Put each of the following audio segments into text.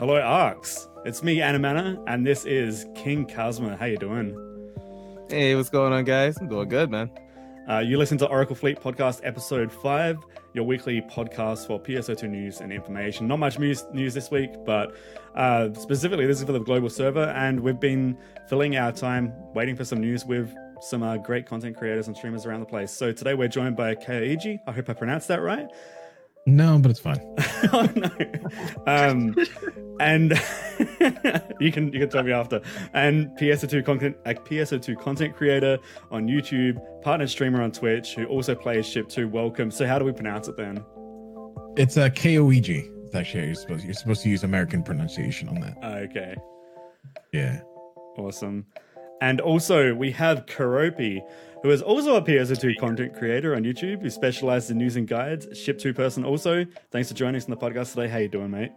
Hello, ARKS. It's me, Animana, and this is King Kazma. How you doing? Hey, what's going on, guys? I'm doing good, man. Uh, you listen to Oracle Fleet Podcast Episode 5, your weekly podcast for PSO2 news and information. Not much news, news this week, but uh, specifically, this is for the global server, and we've been filling our time waiting for some news with some uh, great content creators and streamers around the place. So today we're joined by Kaiji. I hope I pronounced that right. No, but it's fine. oh no. Um, and you can you can tell me after. And PSO2 content a PSO2 content creator on YouTube, partner streamer on Twitch, who also plays Ship 2 Welcome. So how do we pronounce it then? It's a KOEG. It's actually you're supposed you're supposed to use American pronunciation on that. Okay. Yeah. Awesome. And also we have Karopi, who is also appeared as a PSO2 content creator on YouTube, who specializes in news and guides. Ship 2 person also. Thanks for joining us on the podcast today. How you doing, mate?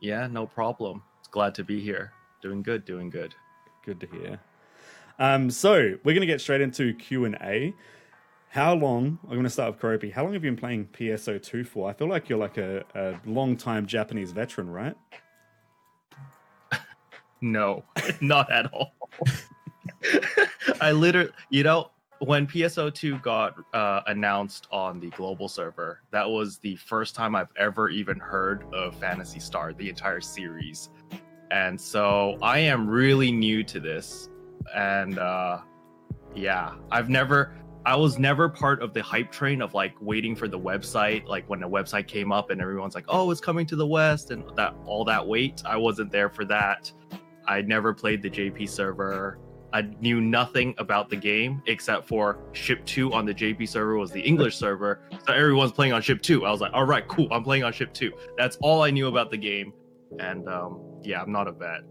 Yeah, no problem. It's glad to be here. Doing good, doing good. Good to hear. Um, so we're going to get straight into Q and A. How long? I'm going to start with Karopi. How long have you been playing PSO2 for? I feel like you're like a, a long time Japanese veteran, right? No, not at all. I literally, you know, when PSO2 got uh, announced on the global server, that was the first time I've ever even heard of Phantasy Star, the entire series. And so I am really new to this. And uh, yeah, I've never, I was never part of the hype train of like waiting for the website, like when the website came up and everyone's like, oh, it's coming to the West and that all that wait. I wasn't there for that. I never played the JP server. I knew nothing about the game except for Ship 2 on the JP server was the English server. So everyone's playing on Ship 2. I was like, all right, cool. I'm playing on Ship 2. That's all I knew about the game. And um, yeah, I'm not a vet.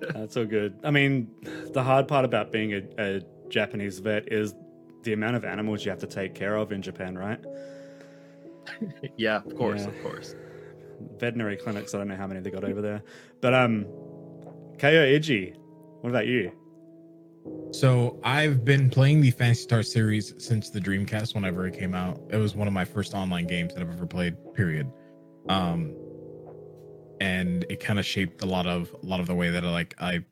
That's so good. I mean, the hard part about being a, a Japanese vet is the amount of animals you have to take care of in Japan, right? yeah, of course, Yeah. of course. Veterinary clinics, I don't know how many they got over there. But um Ko Iji, what about you? So I've been playing the Phantasy Star series since the Dreamcast whenever it came out. It was one of my first online games that I've ever played, period. Um and it kind of shaped a lot of a lot of the way that I like I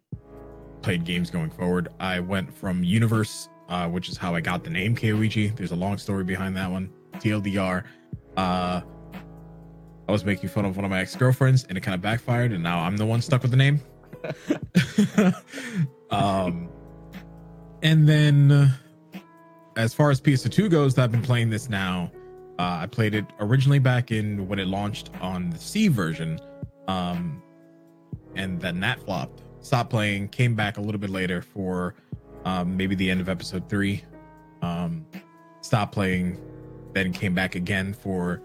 played games going forward. I went from Universe, uh, which is how I got the name KOEG. There's a long story behind that one. TLDR. Uh I was making fun of one of my ex-girlfriends and it kind of backfired and now I'm the one stuck with the name. um and then uh, as far as PS2 goes, I've been playing this now. Uh, I played it originally back in when it launched on the C version. Um and then that flopped. Stopped playing, came back a little bit later for um maybe the end of episode three. Um stopped playing, then came back again for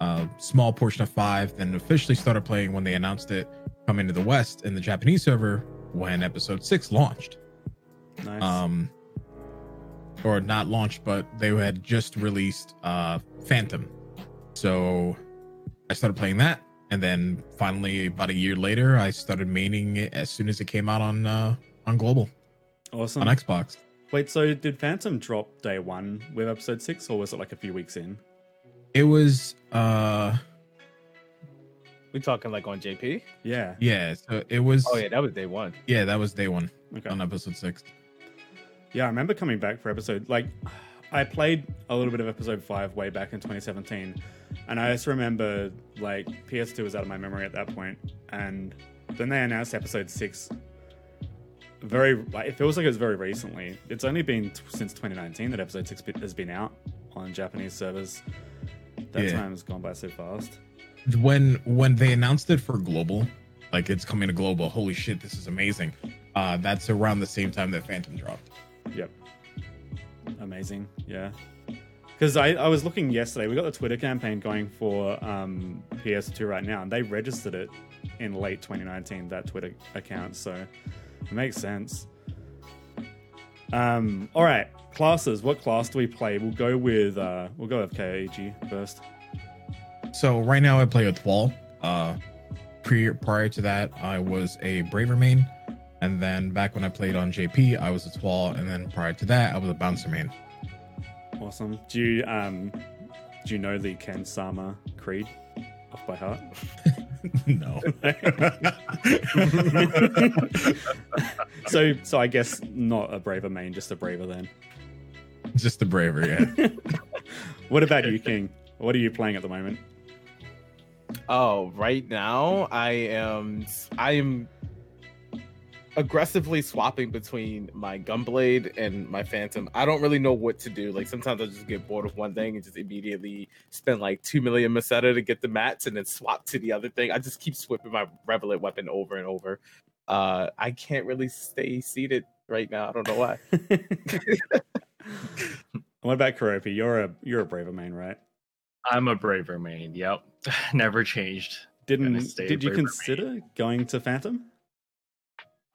a small portion of five, then officially started playing when they announced it coming to the West in the Japanese server when episode six launched. Nice. Um, or not launched, but they had just released uh Phantom. So I started playing that, and then finally, about a year later, I started maining it as soon as it came out on uh on global awesome. on Xbox. Wait, so did Phantom drop day one with episode six, or was it like a few weeks in? It was uh We talking like on JP? Yeah. yeah, so it was Oh yeah, that was day one. yeah, that was day one Okay. on episode six. Yeah, I remember coming back for episode like I played a little bit of episode five way back in 2017, and I just remember like PS2 was out of my memory at that point. and then they announced episode six. Very, like, it feels like it was very recently. It's only been t- since 2019 that episode six has been out on Japanese servers. That Yeah. time has gone by so fast. when when they announced it for global like it's coming to global holy shit this is amazing uh that's around the same time that phantom dropped. Amazing. Yeah. Because I, I was looking yesterday, we got the Twitter campaign going for um, PS2 right now, and they registered it in late 2019, that Twitter account. So it makes sense. Um, all right, classes. What class do we play? We'll go with uh, we'll go with KAG first. so right now i play with wall uh pre- prior to that i was a braver main and then back when i played on jp i was a twall and then prior to that i was a bouncer main Awesome. Do you um, do you know the Ken Sama Creed off by heart? no. so, so I guess not a braver main, just a braver then. Just the braver, yeah. What about you, King? What are you playing at the moment? Oh, right now I am I am aggressively swapping between my gunblade and my phantom. I don't really know what to do. Like sometimes I just get bored of one thing and just immediately spend like two million meseta to get the mats and then swap to the other thing. I just keep swapping my revelant weapon over and over. Uh I can't really stay seated right now. I don't know why. what about Karopi? You're a you're a braver main, right? I'm a braver main. Yep, never changed. Didn't did you braver main. consider going to Phantom?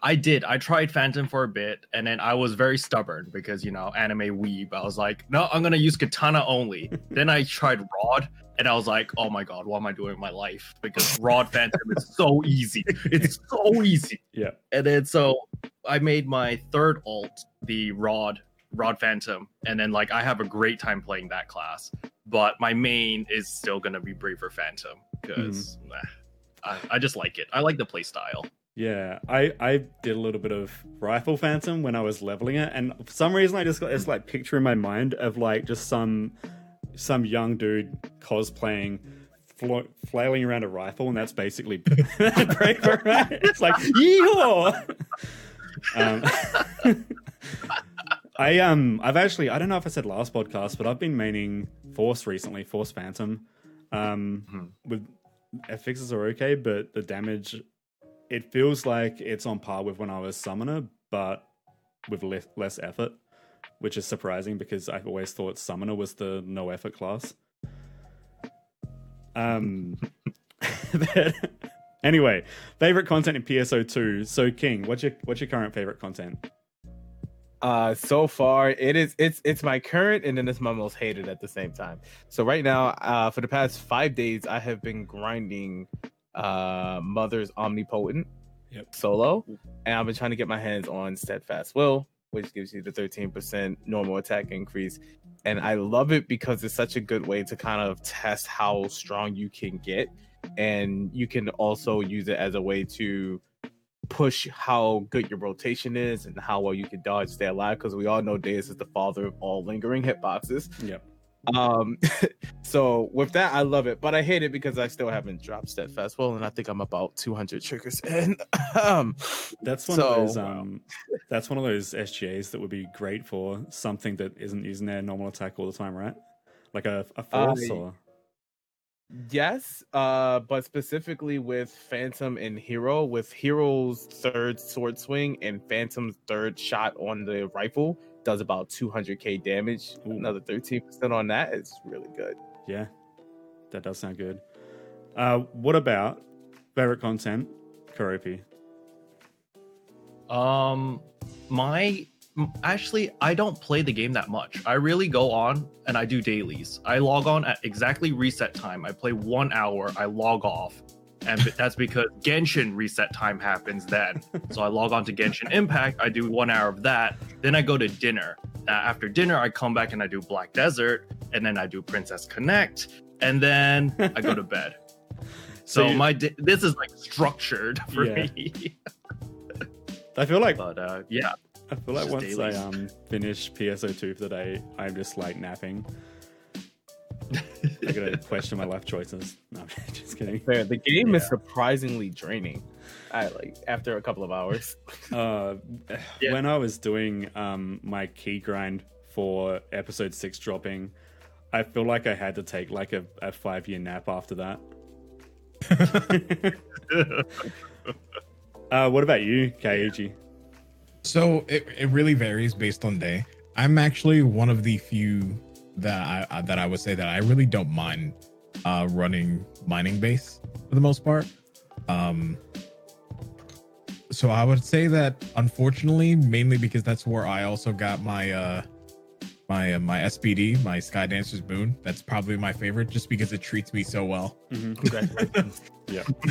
I did. I tried Phantom for a bit, and then I was very stubborn because you know anime weeb. I was like, no, I'm gonna use katana only. then I tried Rod, and I was like, oh my god, what am I doing with my life? Because Rod Phantom is so easy. It's so easy. Yeah. And then so I made my third alt the Rod Rod Phantom, and then like I have a great time playing that class. But my main is still gonna be Braver Phantom because mm-hmm. I, I just like it. I like the play style. Yeah, I I did a little bit of rifle phantom when I was leveling it, and for some reason I just got this like picture in my mind of like just some some young dude cosplaying. Flailing around a rifle, and that's basically braver, right? It's like yeehaw. um, I um, I've actually I don't know if I said last podcast, but I've been meaning Force recently, Force Phantom. Um, Mhm. with fixes are okay, but the damage it feels like it's on par with when I was summoner, but with less, less effort, which is surprising because I've always thought summoner was the no effort class. Um, anyway, favorite content in PSO2. So King, what's your what's your current favorite content? Uh, so far it is it's it's my current and then it's my most hated at the same time. So right now, uh, for the past five days, I have been grinding uh Mother's Omnipotent Yep. solo, and I've been trying to get my hands on Steadfast Will, which gives you the thirteen percent normal attack increase. And I love it because it's such a good way to kind of test how strong you can get, and you can also use it as a way to push how good your rotation is and how well you can dodge, stay alive. Because we all know Deus is the father of all lingering hitboxes. Yep. Um, so with that, I love it, but I hate it because I still haven't dropped Steadfast Will, and I think I'm about 200 triggers in. um, That's one So- of those um that's one of those SGAs that would be great for something that isn't using their normal attack all the time, right? Like a, a force Uh, or yes, uh, but specifically with Phantom and Hero, with Hero's third sword swing and Phantom's third shot on the rifle does about 200k damage. Ooh. Another 13% on that is really good. Yeah, that does sound good. Uh, what about favorite content, Karopi? Um, my actually, I don't play the game that much. I really go on and I do dailies. I log on at exactly reset time. I play one hour. I log off, and that's because Genshin reset time happens then. so I log on to Genshin Impact. I do one hour of that. Then I go to dinner. Uh, after dinner, I come back and I do Black Desert, and then I do Princess Connect, and then I go to bed. So So, my di- this is like structured for Yeah. me. I feel like but uh, yeah. I feel like once I um finish PSO2 for the day, I'm just like napping. I gotta question my life choices. No, just kidding. Fair. The game is surprisingly draining. I like after a couple of hours. Uh, Yeah. When I was doing um my key grind for episode six dropping, I feel like I had to take like a, a five year nap after that. uh, what about you, Kaiji? So it, it really varies based on day. I'm actually one of the few that I I- that I would say that I really don't mind uh running mining base for the most part. Um so I would say that unfortunately mainly because that's where I also got my uh my uh, my SPD, my Sky Dancer's Boon. That's probably my favorite just because it treats me so well. Congratulations. Yeah.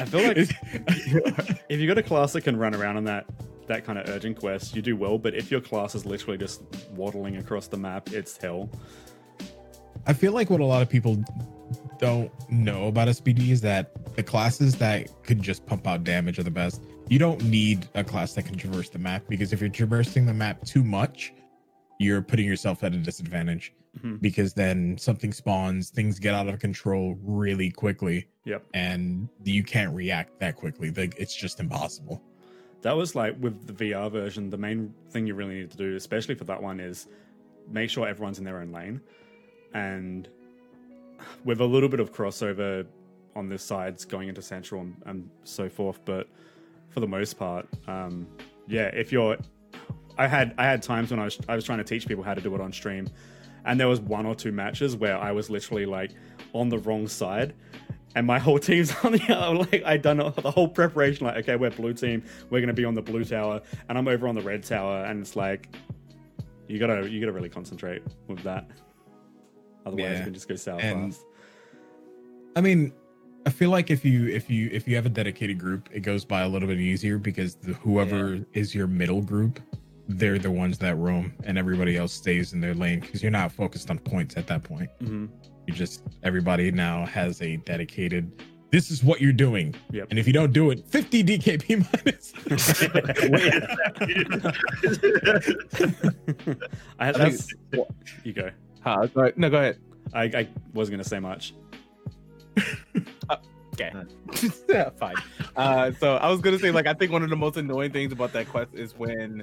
I feel like if you go to class and run around on that that kind of urgent quest, you do well. But if your class is literally just waddling across the map, it's hell. I feel like what a lot of people don't know about SPD is that the classes that could just pump out damage are the best. You don't need a class that can traverse the map because if you're traversing the map too much, you're putting yourself at a disadvantage Mhm. because then something spawns, things get out of control really quickly, Yep. and you can't react that quickly. Like, It's just impossible. That was like with the VR version, the main thing you really need to do, especially for that one, is make sure everyone's in their own lane. And with a little bit of crossover on the sides going into central and, and so forth, but for the most part, um, yeah, if you're I had I had times when I was I was trying to teach people how to do it on stream, and there was one or two matches where I was literally like on the wrong side, and my whole team's on the other. Like I done the whole preparation. Like okay, we're blue team. We're gonna be on the blue tower, and I'm over on the red tower, and it's like you gotta you gotta really concentrate with that. Otherwise, Yeah. you can just go south And- fast. I mean, I feel like if you if you if you have a dedicated group, it goes by a little bit easier because the, whoever is your middle group, they're the ones that roam, and everybody else stays in their lane because you're not focused on points at that point. hmm You just everybody now has a dedicated. This is what you're doing, Yep. and if you don't do it, 50 DKP minus. I had That's- that's, you go. Huh, go. No, go ahead. I, I wasn't gonna say much. Okay. yeah, fine. Uh, so I was gonna say, like, I think one of the most annoying things about that quest is when,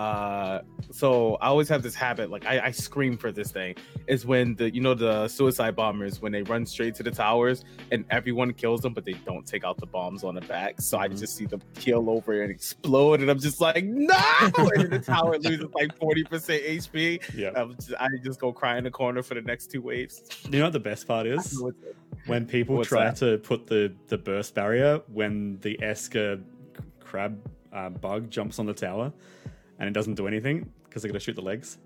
uh, so I always have this habit, like, I, I scream for this thing, is when the, you know, the suicide bombers when they run straight to the towers and everyone kills them, but they don't take out the bombs on the back. So I Mhm. just see them keel over and explode, and I'm just like, no! And then the tower loses like 40% HP. Yeah. Just, I just go cry in the corner for the next two waves. You know what the best part is? when people What's try that? to put the the burst barrier when the Esker crab uh, bug jumps on the tower and it doesn't do anything because they're gonna shoot the legs.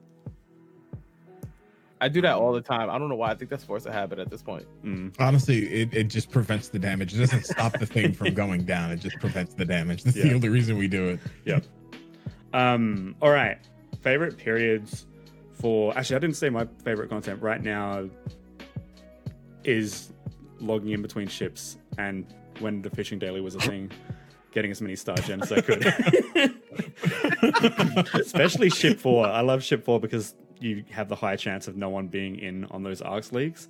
I do that all the time. I don't know why. I think that's force of habit at this point. Mm. Honestly, it, it just prevents the damage. It doesn't stop the thing from going down. It just prevents the damage. That's the only reason we do it. Yep. Um. All right. Favorite periods for actually, I didn't say my favorite content right now is logging in between ships and when the fishing daily was a thing, getting as many star gems as I could. Especially ship four. I love ship four because you have the high chance of no one being in on those ARKS leagues.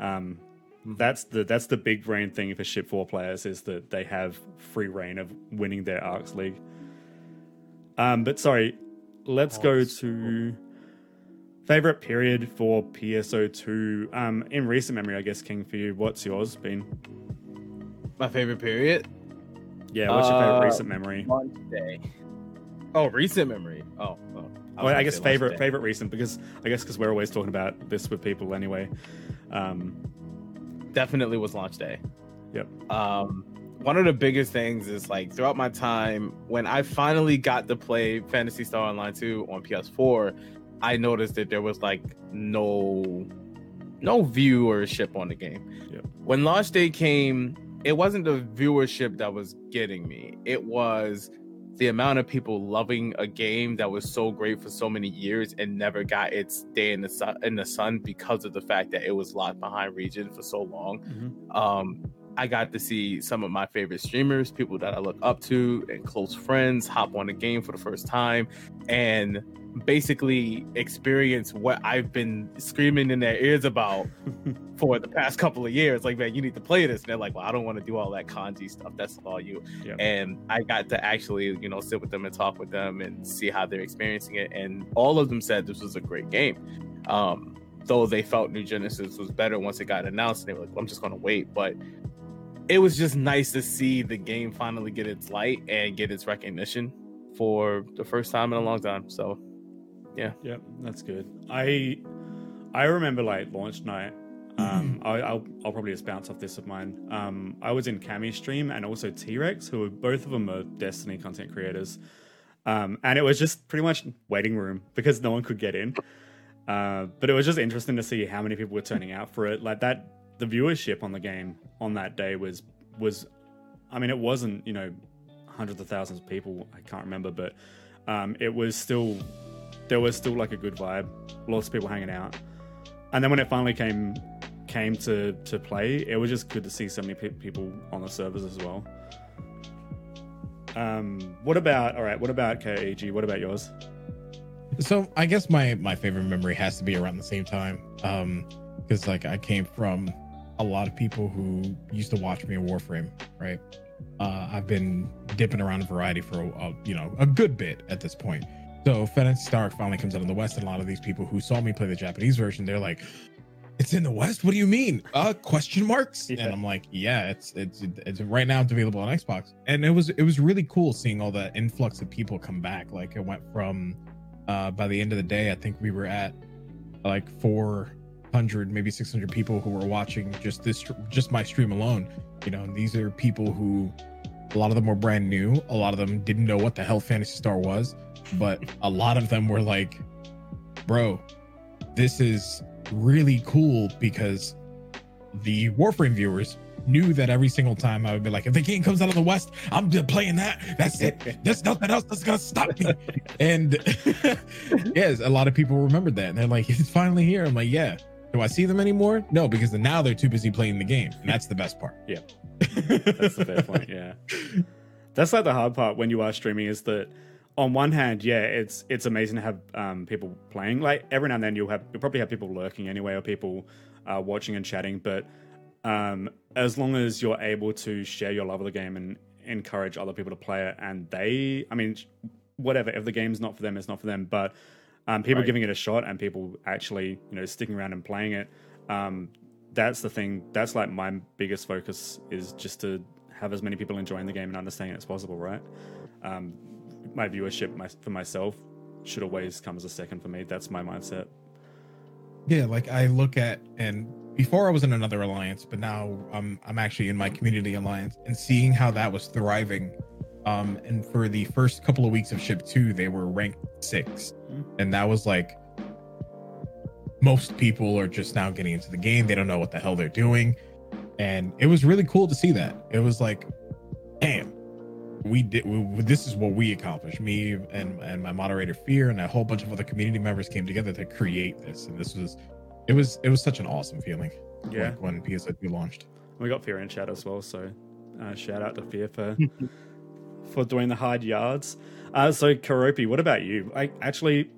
Um, that's the that's the big brain thing for ship four players is that they have free reign of winning their ARKS league. Um, but sorry, let's go to favorite period for PSO2. Um, in recent memory, I guess King for you, what's yours been? My favorite period? Yeah, what's your favorite Uh, recent memory? Launch day. Oh, recent memory. Oh, oh. was Well, I guess favorite day. favorite recent because I guess because we're always talking about this with people anyway. Um, definitely was launch day. Yep. Um, one of the biggest things is like throughout my time when I finally got to play Phantasy Star Online 2 on PS4, I noticed that there was like no no viewership on the game. Yep. When launch day came, it wasn't the viewership that was getting me. It was the amount of people loving a game that was so great for so many years and never got its day in the sun in the sun because of the fact that it was locked behind region for so long. Mhm. Um, I got to see some of my favorite streamers, people that I look up to, and close friends hop on the game for the first time and basically experience what I've been screaming in their ears about for the past couple of years. Like, man, you need to play this. And they're like, well, I don't want to do all that kanji stuff. That's all you. Yep. And I got to actually, you know, sit with them and talk with them and see how they're experiencing it. And all of them said this was a great game. Um, though they felt New Genesis was better once it got announced. And they were like, well, I'm just going to wait. But it was just nice to see the game finally get its light and get its recognition for the first time in a long time. So, Yeah, Yeah. that's good. I I remember like launch night. Um, I, I'll I'll probably just bounce off this of mine. Um, I was in Cami stream and also T Rex, who are both of them are Destiny content creators. Um, and it was just pretty much waiting room because no one could get in. Uh, but it was just interesting to see how many people were turning out for it. Like that, the viewership on the game on that day was was, I mean, it wasn't you know hundreds of thousands of people. I can't remember, but um, it was still there was still like a good vibe. Lots of people hanging out. And then when it finally came came to to play, it was just good to see so many pe- people on the servers as well. Um, what about all right? What about KEG? What about yours? So I guess my my favorite memory has to be around the same time, um, because like I came from a lot of people who used to watch me in Warframe, right? Uh, I've been dipping around in variety for a, a you know a good bit at this point. So Phantasy Star finally comes out in the West, and a lot of these people who saw me play the Japanese version, they're like, "It's in the West? What do you mean? Uh, question marks?" Yeah. And I'm like, "Yeah, it's it's it's right now it's available on Xbox." And it was it was really cool seeing all the influx of people come back. Like it went from uh, by the end of the day, I think we were at like 400, maybe 600 people who were watching just this, just my stream alone. You know, and these are people who, a lot of them were brand new. A lot of them didn't know what the hell Phantasy Star was, but a lot of them were like, bro, this is really cool because the Warframe viewers knew that every single time I would be like, if the game comes out of the West, I'm just playing that. That's it. There's nothing else that's gonna stop me. And yes, a lot of people remembered that. And they're like, it's finally here. I'm like, yeah. Do I see them anymore? No, because now they're too busy playing the game. And that's the best part. Yeah. That's the fair point. Yeah, that's like the hard part when you are streaming is that on one hand, yeah, it's it's amazing to have um, people playing. Like every now and then, you'll have you'll probably have people lurking anyway, or people uh, watching and chatting. But um, as long as you're able to share your love of the game and encourage other people to play it, and they, I mean, whatever. If the game's not for them, it's not for them. But um, people Right. giving it a shot and people actually, you know, sticking around and playing it. Um, that's the thing. That's like my biggest focus is just to have as many people enjoying the game and understanding it as possible, right? Um, my viewership my, for myself should always come as a second for me. That's my mindset. Yeah, like I look at and before I was in another alliance, but now I'm I'm actually in my community alliance and seeing how that was thriving. Um, and for the first couple of weeks of ship two, they were ranked six, Mhm. and that was like most people are just now getting into the game. They don't know what the hell they're doing, and it was really cool to see that. It was like, damn, we did. We, this is what we accomplished. Me and and my moderator Fear and a whole bunch of other community members came together to create this, and this was it was it was such an awesome feeling. Yeah, like when PSO2 launched. we got Fear in chat as well, so uh, shout out to Fear for for doing the hard yards. Uh, so Karopi, what about you? I actually,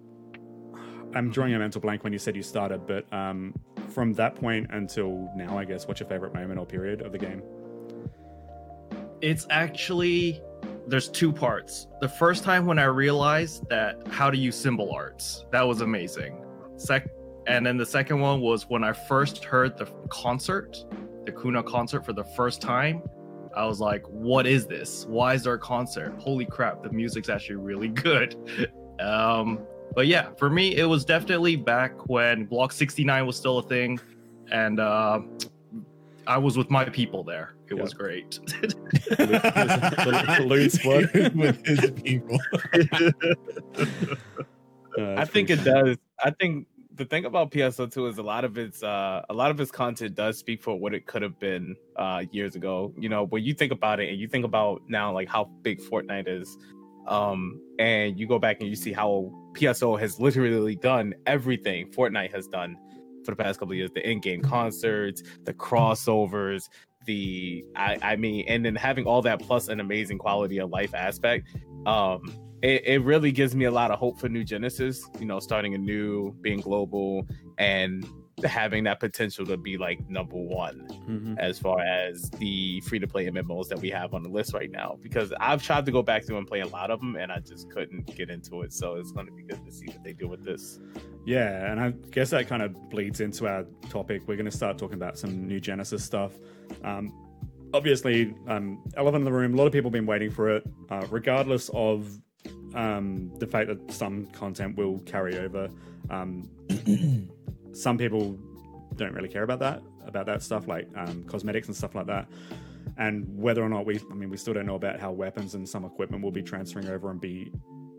I'm drawing a mental blank when you said you started, but um, from that point until now, I guess, what's your favorite moment or period of the game? it's actually there's two parts. The first time when I realized that how to use symbol arts, that was amazing. Sec and then the second one was when I first heard the concert, the Quna concert for the first time. I was like, what is this? Why is there a concert? Holy crap, the music's actually really good. Um, but yeah, for me, it was definitely back when Block 69 was still a thing. And uh, I was with my people there. It was great. the, the with his people. Uh, I think pretty- it does. I think the thing about PSO2 is a lot of its uh a lot of its content does speak for what it could have been uh years ago. You know, when you think about it and you think about now like how big Fortnite is, um, and you go back and you see how PSO has literally done everything Fortnite has done for the past couple of years, the in-game concerts, the crossovers, the I, I mean, and then having all that plus an amazing quality of life aspect. Um, it, it really gives me a lot of hope for New Genesis, you know, starting a new being global, and having that potential to be like number one Mhm. as far as the free to play MMOs that we have on the list right now. Because I've tried to go back through and play a lot of them, and I just couldn't get into it. So it's going to be good to see what they do with this. Yeah, and I guess that kind of bleeds into our topic. We're going to start talking about some new Genesis stuff. Um, obviously, um, elephant in the room. A lot of people have been waiting for it, uh, regardless of um, the fact that some content will carry over. Some people don't really care about that, about that stuff like um, cosmetics and stuff like that. And whether or not we, I mean, we still don't know about how weapons and some equipment will be transferring over and be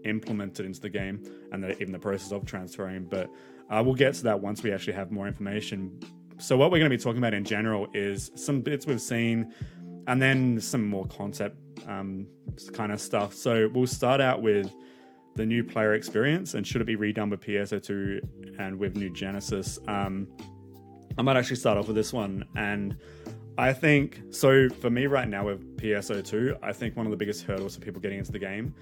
implemented into the game and the, even the process of transferring. But uh, we'll get to that once we actually have more information. So, what we're going to be talking about in general is some bits we've seen and then some more concept um, kind of stuff. So, we'll start out with the new player experience and should it be redone with PSO2 and with New Genesis. Um, I might actually start off with this one. And I think so for me right now with PSO2, I think one of the biggest hurdles for people getting into the game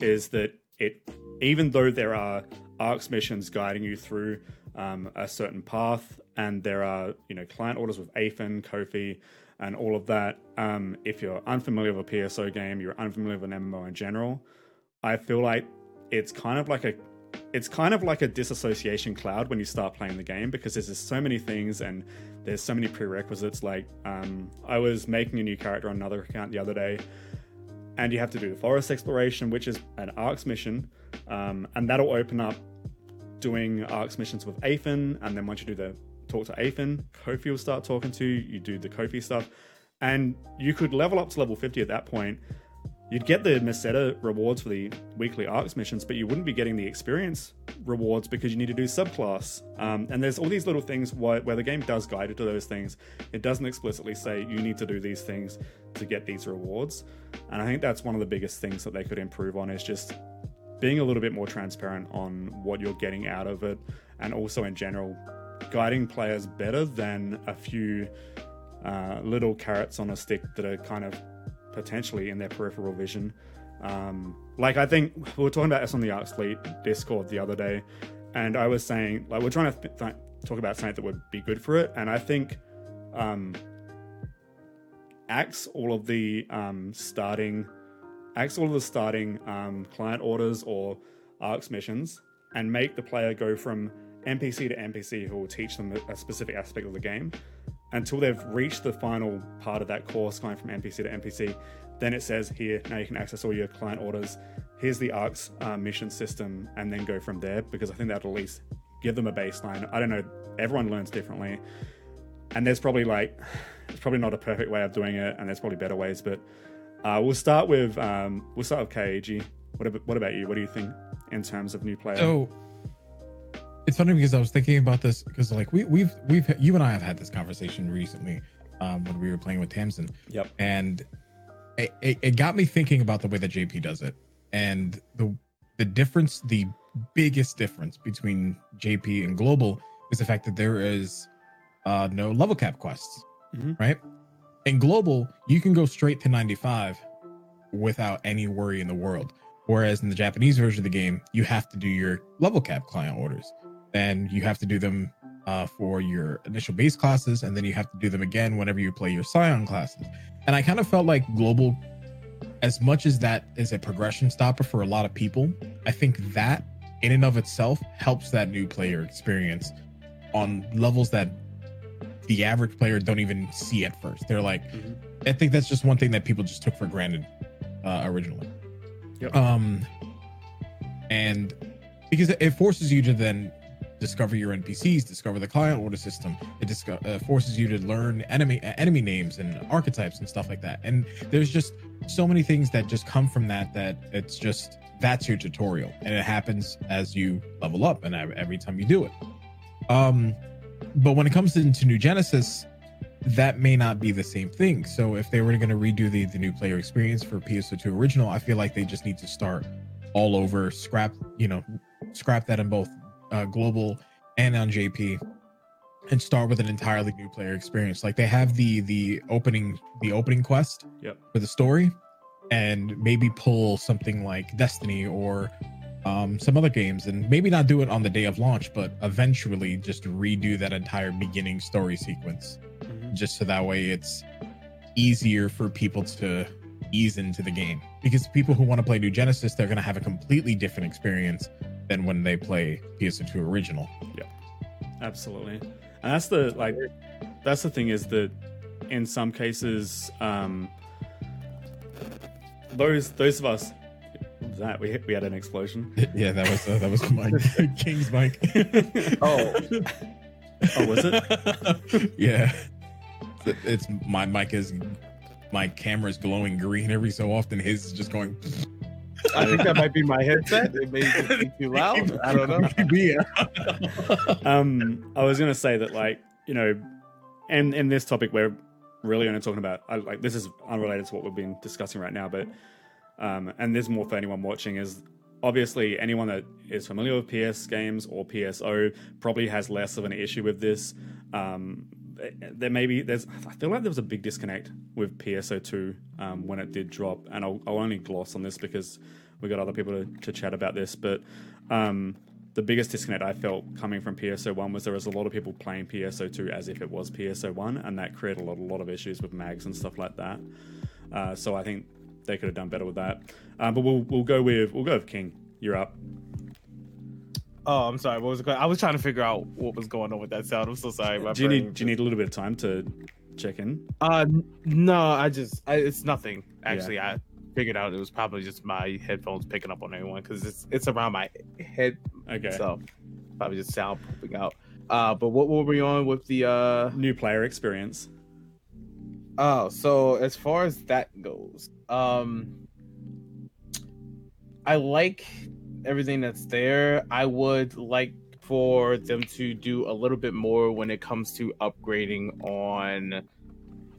is that it, even though there are ARKS missions guiding you through um, a certain path, and there are you know client orders with Aethan, Koffie, and all of that. Um, if you're unfamiliar with a PSO game, you're unfamiliar with an MMO in general. I feel like it's kind of like a it's kind of like a disassociation cloud when you start playing the game because there's just so many things and there's so many prerequisites. Like um, I was making a new character on another account the other day, and you have to do the forest exploration, which is an ARKS mission, um, and that'll open up doing ARKS missions with Aethan, and then once you do the talk to Aethan, Koffie will start talking to you, you do the Koffie stuff, and you could level up to level 50 at that point. You'd get the Meseta rewards for the weekly ARKS missions, but you wouldn't be getting the experience rewards because you need to do subclass. Um, and there's all these little things where, where the game does guide you to those things. It doesn't explicitly say you need to do these things to get these rewards. And I think that's one of the biggest things that they could improve on is just being a little bit more transparent on what you're getting out of it, and also in general, guiding players better than a few uh, little carrots on a stick that are kind of potentially in their peripheral vision. Um, like I think we were talking about this on the ARKS Fleet Discord the other day, and I was saying like we're trying to th- th- talk about something that would be good for it, and I think um, axe all of the um, starting axe all of the starting um, client orders or ARKS missions, and make the player go from NPC to NPC who will teach them a specific aspect of the game until they've reached the final part of that course going from NPC to NPC. Then it says here, now you can access all your client orders. Here's the ARC's uh, mission system, and then go from there because I think that'll at least give them a baseline. I don't know, everyone learns differently. And there's probably like, it's probably not a perfect way of doing it, and there's probably better ways, but uh, we'll start with um, we'll start with KAG. What about, what about you? What do you think in terms of new player? So it's funny because I was thinking about this because like we we've we've you and I have had this conversation recently um, when we were playing with Tamsin. Yep. And it, it, it got me thinking about the way that JP does it and the the difference, the biggest difference between JP and Global is the fact that there is uh, no level cap quests, Mhm. right? In Global, you can go straight to 95 without any worry in the world. Whereas in the Japanese version of the game, you have to do your level cap client orders, and you have to do them uh, for your initial base classes, and then you have to do them again whenever you play your Scion classes. And I kind of felt like Global, as much as that is a progression stopper for a lot of people, I think that in and of itself helps that new player experience on levels that the average player don't even see at first. They're like, Mhm. I think that's just one thing that people just took for granted uh, originally. Yep. Um, and because it forces you to then discover your NPCs, discover the client order system. It uh, forces you to learn enemy uh, enemy names and archetypes and stuff like that. And there's just so many things that just come from that that it's just that's your tutorial, and it happens as you level up and every time you do it. Um, but when it comes into New Genesis, that may not be the same thing. So if they were going to redo the the new player experience for PSO2 original, I feel like they just need to start all over, scrap you know, scrap that in both uh, global and on JP, and start with an entirely new player experience. Like they have the the opening the opening quest Yep. for the story, and maybe pull something like Destiny or um, some other games, and maybe not do it on the day of launch, but eventually just redo that entire beginning story sequence Mhm. just so that way it's easier for people to ease into the game because people who want to play new genesis they're going to have a completely different experience than when they play ps2 original Yeah, Absolutely, and that's the like that's the thing is that in some cases, um, those those of us that we we had an explosion. yeah that was uh, that was my king's mic Oh. Oh, was it? yeah it's my mic is my camera is glowing green every so often his is just going I think that might be my headset. It may be too loud. I don't know. yeah um, I was gonna say that, like, you know, and in this topic, we're really only talking about I, like this is unrelated to what we've been discussing right now, but um, and there's more for anyone watching is obviously anyone that is familiar with PS games or PSO probably has less of an issue with this. Um, there may be there's I feel like there was a big disconnect with PSO2 um, when it did drop, and I'll, I'll only gloss on this because we got other people to, to chat about this, but um, the biggest disconnect I felt coming from PSO1 was there was a lot of people playing PSO2 as if it was PSO1, and that created a lot, a lot of issues with mags and stuff like that. Uh, so I think they could have done better with that. Uh, but we'll we'll go with we'll go with King. You're up. Oh, I'm sorry. What was it? I was trying to figure out what was going on with that sound. I'm so sorry. do you need Do you need a little bit of time to check in? Uh, no. I just I, it's nothing. Actually, yeah. I figured out it was probably just my headphones picking up on everyone because it's it's around my head. Okay. So probably just sound popping out. Uh, but what were we on with the uh new player experience? Oh, so as far as that goes, um, I like everything that's there. I would like for them to do a little bit more when it comes to upgrading on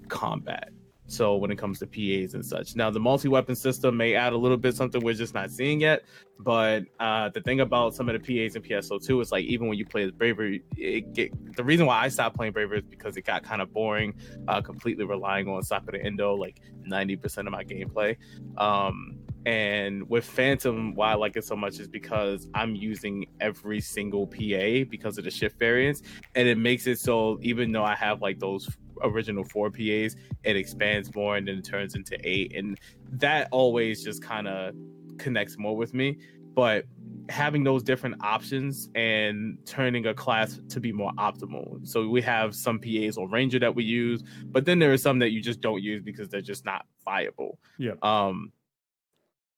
combat. So when it comes to PAs and such. Now the multi-weapon system may add a little bit something we're just not seeing yet. But uh, the thing about some of the PAs in PSO2 is like even when you play as Bravery, it get, the reason why I stopped playing Bravery is because it got kind of boring, uh, completely relying on Sakura Endo like 90% of my gameplay. Um, and with Phantom, why I like it so much is because I'm using every single PA because of the shift variants, and it makes it so even though I have like those original four PAs, it expands more and then it turns into eight, and that always just kind of connects more with me. But having those different options and turning a class to be more optimal. So we have some PAs or Ranger that we use, but then there are some that you just don't use because they're just not viable. Yeah. Um,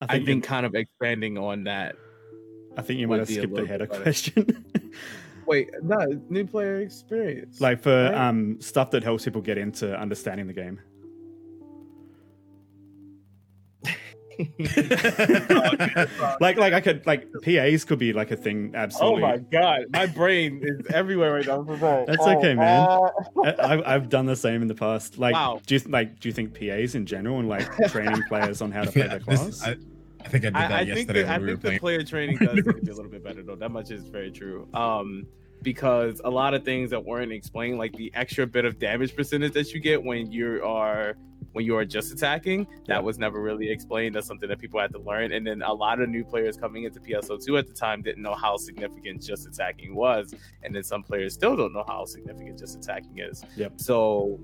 I think, I think kind of expanding on that. I think you might have skipped ahead a question. Wait, no, new player experience. Like for right? um stuff that helps people get into understanding the game. like like I could like PAs could be like a thing absolutely. Oh my god, my brain is everywhere right now. That's oh, okay, man. Uh... I've I've done the same in the past. Like, wow. do you like do you think PAs in general and like training players on how to play their class? This, I, I think I did that I, I yesterday. Think the, I think the player training does need to be a little bit better though. That much is very true. Um, because a lot of things that weren't explained, like the extra bit of damage percentage that you get when you are when you are just attacking, that was never really explained. That's something that people had to learn. And then a lot of new players coming into PSO2 at the time didn't know how significant just attacking was. And then some players still don't know how significant just attacking is. Yep. So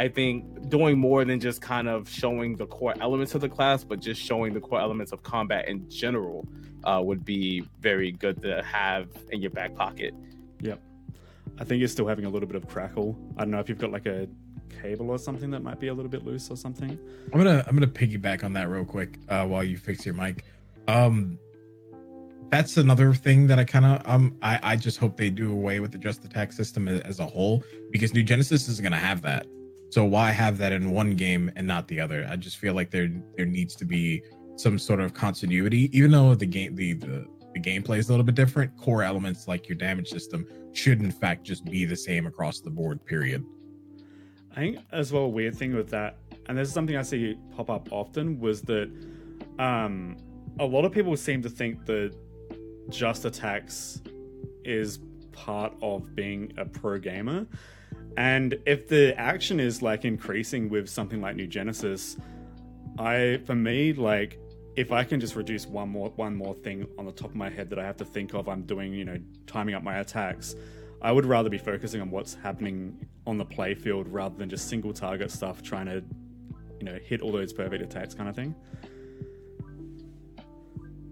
I think doing more than just kind of showing the core elements of the class, but just showing the core elements of combat in general uh, would be very good to have in your back pocket. Yep. I think you're still having a little bit of crackle. I don't know if you've got like a cable or something that might be a little bit loose or something. I'm gonna I'm gonna piggyback on that real quick uh, while you fix your mic. Um, that's another thing that I kind of um I I just hope they do away with the just attack system as a whole because New Genesis isn't gonna have that. So why have that in one game and not the other? I just feel like there there needs to be some sort of continuity, even though the game the the, the gameplay is a little bit different. Core elements like your damage system should in fact just be the same across the board. Period. I think as well a weird thing with that, and this is something I see pop up often, was that um, a lot of people seem to think that just attacks is part of being a pro gamer and if the action is like increasing with something like New Genesis, I for me like if I can just reduce one more one more thing on the top of my head that I have to think of, I'm doing you know timing up my attacks. I would rather be focusing on what's happening on the playfield rather than just single target stuff, trying to you know hit all those perfect attacks kind of thing.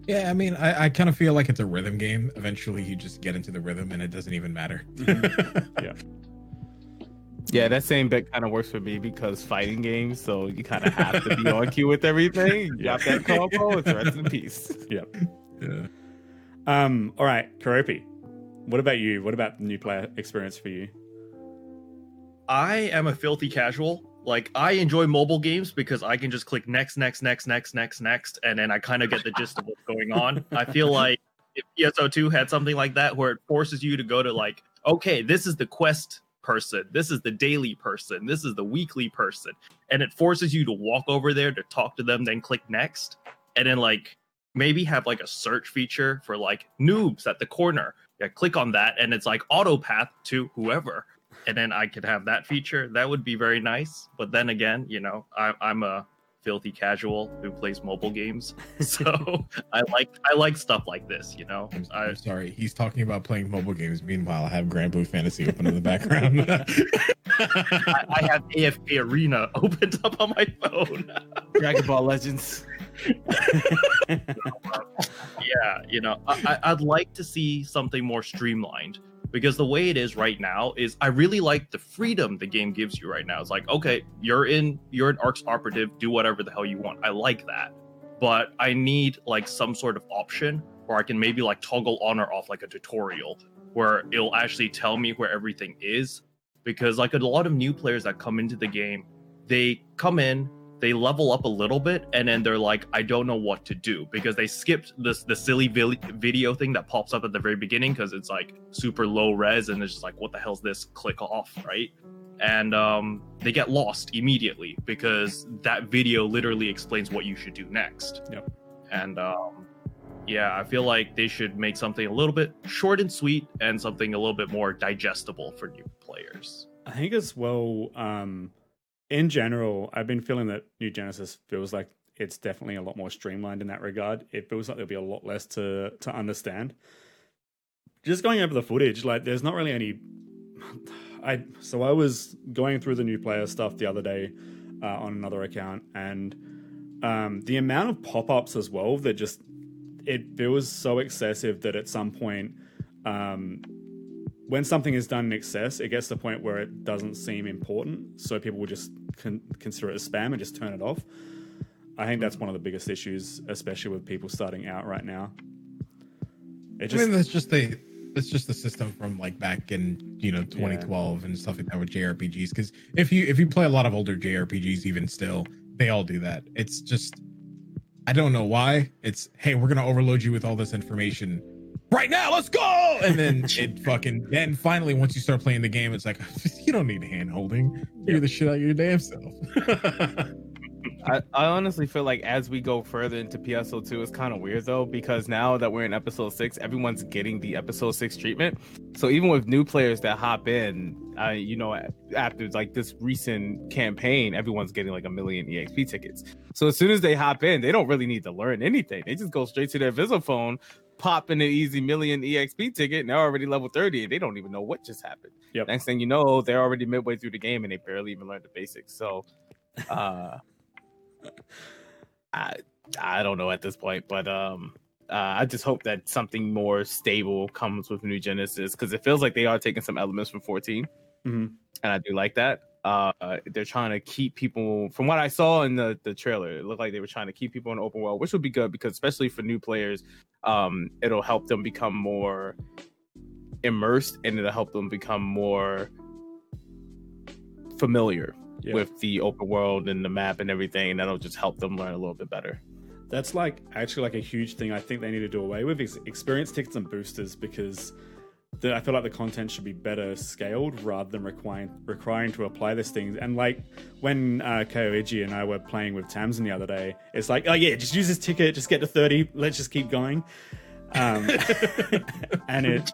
Yeah, I mean, I, I kind of feel like it's a rhythm game. Eventually, you just get into the rhythm, and it doesn't even matter. Mm-hmm. yeah. Yeah, that same bit kind of works for me because fighting games, so you kind of have to be on cue with everything. You got that combo, it's rest in peace. Yep. Yeah. Um. All right, Keroppi. What about you? What about the new player experience for you? I am a filthy casual. Like I enjoy mobile games because I can just click next, next, next, next, next, next, and then I kind of get the gist of what's going on. I feel like if PSO2 had something like that where it forces you to go to like, okay, this is the quest person. This is the daily person. This is the weekly person. And it forces you to walk over there to talk to them, then click next. And then like maybe have like a search feature for like noobs at the corner. Yeah, click on that and it's like auto path to whoever. and then I could have that feature. That would be very nice. But then again, you know, I, I'm a filthy casual who plays mobile games, so I like I like stuff like this. You know, I'm, I, I'm sorry. He's talking about playing mobile games. Meanwhile, I have Granblue Fantasy open in the background. I, I have AFK Arena opened up on my phone. Dragon Ball Legends. yeah, you know, I, I- I'd like to see something more streamlined because the way it is right now is I really like the freedom the game gives you right now. It's like, okay, you're in, you're an ARKS operative, do whatever the hell you want. I like that, but I need like some sort of option where I can maybe like toggle on or off like a tutorial where it'll actually tell me where everything is. Because like a lot of new players that come into the game, they come in, they level up a little bit and then they're like i don't know what to do because they skipped this the silly vi- video thing that pops up at the very beginning because it's like super low res and it's just like what the hell's this? Click off right? And um, they get lost immediately because that video literally explains what you should do next. Yep. and um, yeah i feel like they should make something a little bit short and sweet and something a little bit more digestible for new players. I think as well, um, in general, I've been feeling that New Genesis feels like it's definitely a lot more streamlined in that regard. It feels like there'll be a lot less to to understand. Just going over the footage, like there's not really any. I so I was going through the new player stuff the other day uh, on another account, and um, the amount of pop ups as well that just it feels so excessive that at some point. Um, when something is done in excess, it gets to the point where it doesn't seem important, so people will just con- consider it as spam and just turn it off. I think that's one of the biggest issues, especially with people starting out right now. It I just mean, that's just the that's just the system from like back in you know 2012 and stuff like that with JRPGs. Because if you if you play a lot of older JRPGs, even still, they all do that. It's just I don't know why. It's hey, we're gonna overload you with all this information right now. Let's go, and then it fucking then finally once you start playing the game, it's like you don't need hand holding. Figure the shit out of your damn self. I, I honestly feel like as we go further into PSO2, it's kind of weird though, because now that we're in episode six, everyone's getting the episode six treatment. So even with new players that hop in, uh, you know, after like this recent campaign, everyone's getting like a million EXP tickets. So as soon as they hop in, they don't really need to learn anything. They just go straight to their Visiphone, pop in an easy million EXP ticket, and they're already level 30, and they don't even know what just happened. Yep. Next thing you know, they're already midway through the game and they barely even learned the basics. So, uh, I I don't know at this point, but um, uh, I just hope that something more stable comes with New Genesis because it feels like they are taking some elements from 14, Mhm. and I do like that. Uh, they're trying to keep people, from what I saw in the the trailer, it looked like they were trying to keep people in open world, which would be good because especially for new players, um, it'll help them become more immersed and it'll help them become more familiar Yeah. with the open world and the map and everything, and that'll just help them learn a little bit better. That's like actually like a huge thing I think they need to do away with is experience tickets and boosters because I feel like the content should be better scaled rather than requiring requiring to apply these things. And like when uh, Koichi and I were playing with Tamsin the other day, it's like, oh yeah, just use this ticket, just get to thirty, let's just keep going. Um, and it,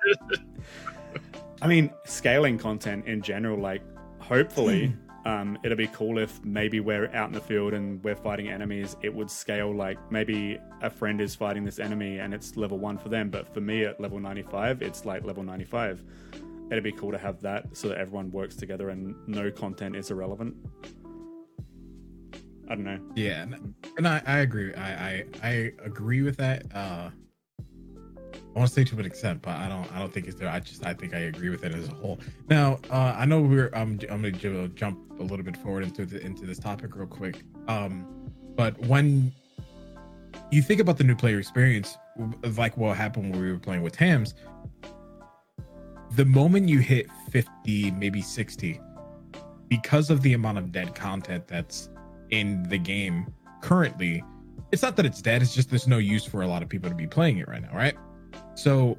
I mean, scaling content in general, like hopefully um, it'll be cool if maybe we're out in the field and we're fighting enemies. It would scale like maybe a friend is fighting this enemy and it's level one for them, but for me at level 95, it's like level 95. It'd be cool to have that so that everyone works together and no content is irrelevant. I don't know. Yeah, and, I, I agree. I, I I agree with that. Uh I want to say to an extent, but I don't I don't think it's there. I just I think I agree with it as a whole. Now, uh I know we're I'm I'm gonna jump a little bit forward into the into this topic real quick. Um but when you think about the new player experience, like what happened when we were playing with Tams, the moment you hit 50, maybe 60, because of the amount of dead content that's in the game currently, it's not that it's dead, it's just there's no use for a lot of people to be playing it right now, right? So,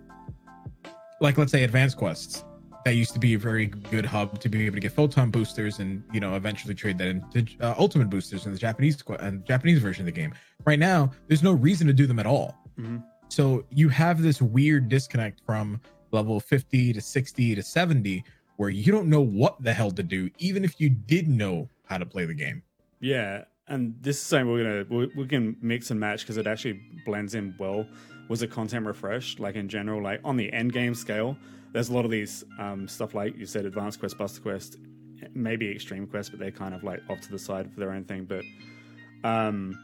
like, let's say advanced quests, that used to be a very good hub to be able to get photon boosters and you know eventually trade that into uh, ultimate boosters in the Japanese and Japanese version of the game. Right now, there's no reason to do them at all. Mhm. So you have this weird disconnect from level 50 to 60 to 70 where you don't know what the hell to do, even if you did know how to play the game. Yeah, and this is something we're gonna we, we can mix and match because it actually blends in well. Was the content refreshed? Like in general, like on the end game scale, there's a lot of these um, stuff like you said, Advanced Quest, Buster Quest, maybe Extreme Quest, but they're kind of like off to the side for their own thing. But um,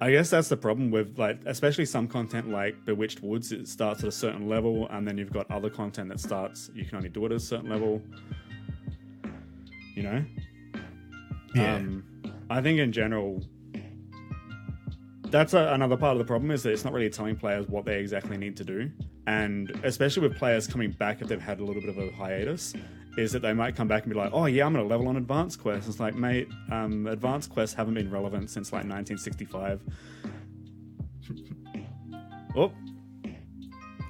I guess that's the problem with like, especially some content like Bewitched Woods. It starts at a certain level, and then you've got other content that starts. You can only do it at a certain level. You know. Yeah. Um, I think in general, that's a, another part of the problem is that it's not really telling players what they exactly need to do, and especially with players coming back if they've had a little bit of a hiatus, is that they might come back and be like, "Oh yeah, I'm going to level on advanced quests." It's like, mate, um, advanced quests haven't been relevant since like 1965. oh,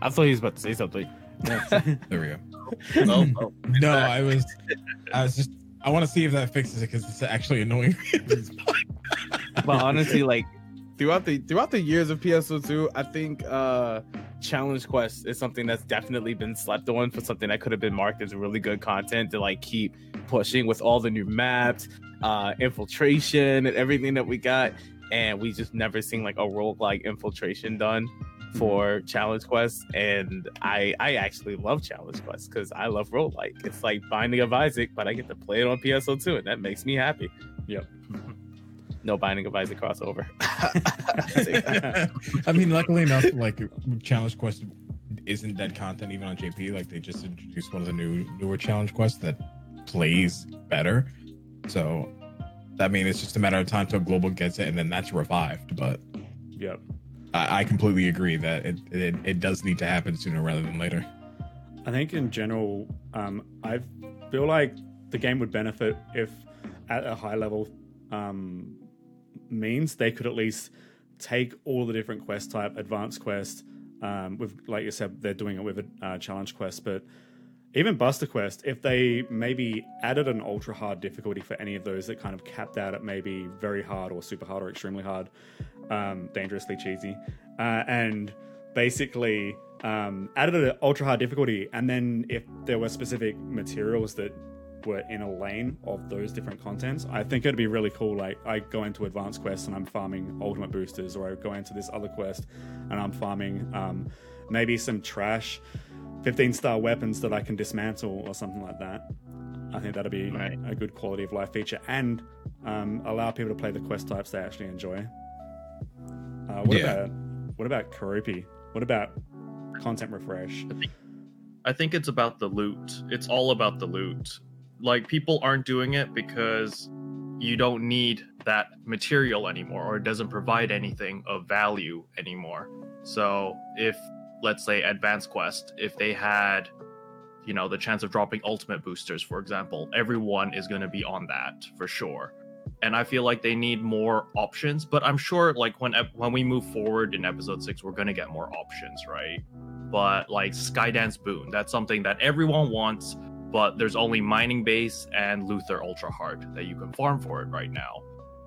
I thought he was about to say something. There we go. Oh, oh. No, I was, I was just, I want to see if that fixes it because it's actually annoying. but honestly, like throughout the throughout the years of PSO2, I think uh challenge quest is something that's definitely been slept on for something that could have been marked as really good content to like keep pushing with all the new maps, uh infiltration and everything that we got. And we just never seen like a roguelike infiltration done for challenge quests and i i actually love challenge quests because i love roguelike it's like binding of isaac but i get to play it on pso2 and that makes me happy Yep. no binding of isaac crossover I mean, luckily enough, like challenge quest isn't dead content even on JP. Like they just introduced one of the new newer challenge quests that plays better. So, I mean, it's just a matter of time till global gets it, and then that's revived. But yep. I, I completely agree that it, it it does need to happen sooner rather than later. I think in general, um, I feel like the game would benefit if, at a high level, um, means they could at least take all the different quest type, advanced quest. Um, with like you said, they're doing it with a uh, challenge quest, but even Buster Quest, if they maybe added an ultra hard difficulty for any of those that kind of capped out at maybe very hard or super hard or extremely hard, um, dangerously cheesy, uh, and basically um, added an ultra hard difficulty, and then if there were specific materials that were in a lane of those different contents, I think it'd be really cool. Like I go into advanced quests and I'm farming ultimate boosters, or I go into this other quest and I'm farming um, maybe some trash 15 star weapons that I can dismantle or something like that. I think that'd be Right. a good quality of life feature and um, allow people to play the quest types they actually enjoy. Uh, what Yeah. about what about Karopi? What about content refresh? I think it's about the loot. It's all about the loot. Like people aren't doing it because you don't need that material anymore or it doesn't provide anything of value anymore. So if let's say Advanced Quest, if they had you know the chance of dropping ultimate boosters for example, everyone is going to be on that for sure. And I feel like they need more options, but I'm sure like when when we move forward in episode 6 we're going to get more options, right? but like Skydance Boon, that's something that everyone wants, but there's only Mining Base and Luther Ultra Hard that you can farm for it right now.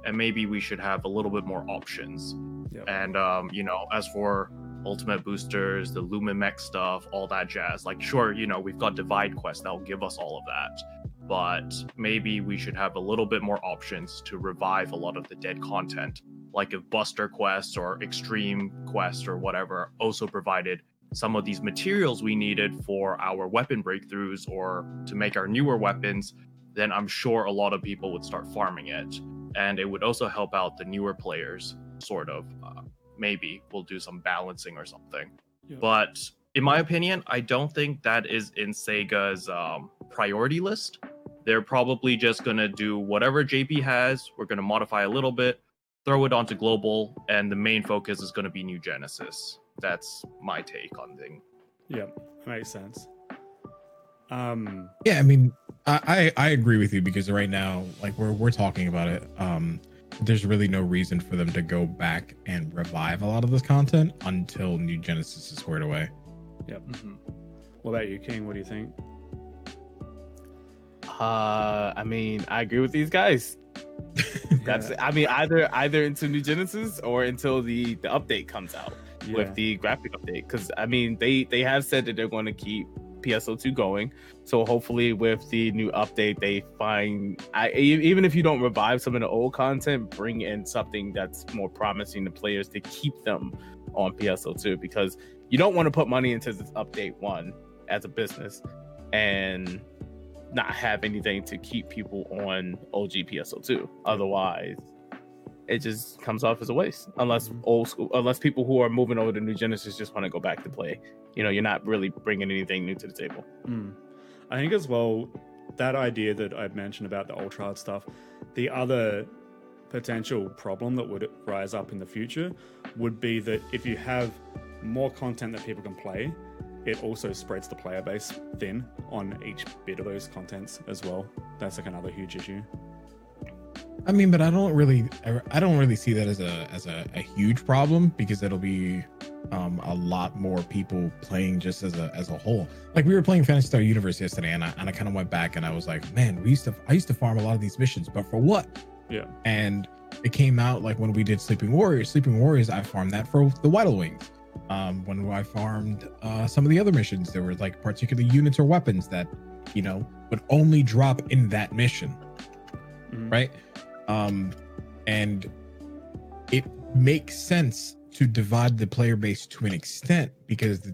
And maybe we should have a little bit more options. Yep. And um, you know, as for ultimate boosters, the Lumimech stuff, all that jazz, like sure, you know, we've got Divide Quest that'll give us all of that. But maybe we should have a little bit more options to revive a lot of the dead content. Like if Buster Quest or Extreme Quest or whatever also provided some of these materials we needed for our weapon breakthroughs or to make our newer weapons, then I'm sure a lot of people would start farming it. And it would also help out the newer players, sort of. Uh, maybe we'll do some balancing or something. Yeah. But in my opinion, I don't think that is in Sega's um, priority list. They're probably just going to do whatever JP has, we're going to modify a little bit, throw it onto global, and the main focus is going to be New Genesis. That's my take on thing. Yep, makes sense. Um, Yeah, I mean, I, I I agree with you because right now, like we're we're talking about it. Um, there's really no reason for them to go back and revive a lot of this content until New Genesis is squared away. yep. What about you, King? What do you think? Uh, I mean, I agree with these guys. That's, I mean, either either into New Genesis or until the the update comes out Yeah. with the graphic update. Because I mean, they they have said that they're going to keep PSO2 going. So hopefully, with the new update, they find I, even if you don't revive some of the old content, bring in something that's more promising to players to keep them on PSO2 because you don't want to put money into this update one as a business and not have anything to keep people on OG PSO2. Otherwise, it just comes off as a waste. Unless old school, unless people who are moving over to New Genesis just want to go back to play. You know, you're not really bringing anything new to the table. Mm. I think as well that idea that I mentioned about the ultra hard stuff, the other potential problem that would rise up in the future would be that if you have more content that people can play, it also spreads the player base thin on each bit of those contents as well. That's like another huge issue. I mean, but I don't really, I don't really see that as a as a, a huge problem because it'll be um, a lot more people playing just as a as a whole. Like we were playing Phantasy Star Universe yesterday, and I and I kind of went back and I was like, man, we used to I used to farm a lot of these missions, but for what? Yeah. And it came out like when we did Sleeping Warriors. Sleeping Warriors, I farmed that for the Vital Wings. Um, when I farmed uh, some of the other missions, there were like particular units or weapons that you know would only drop in that mission, Mhm. right? Um, and it makes sense to divide the player base to an extent because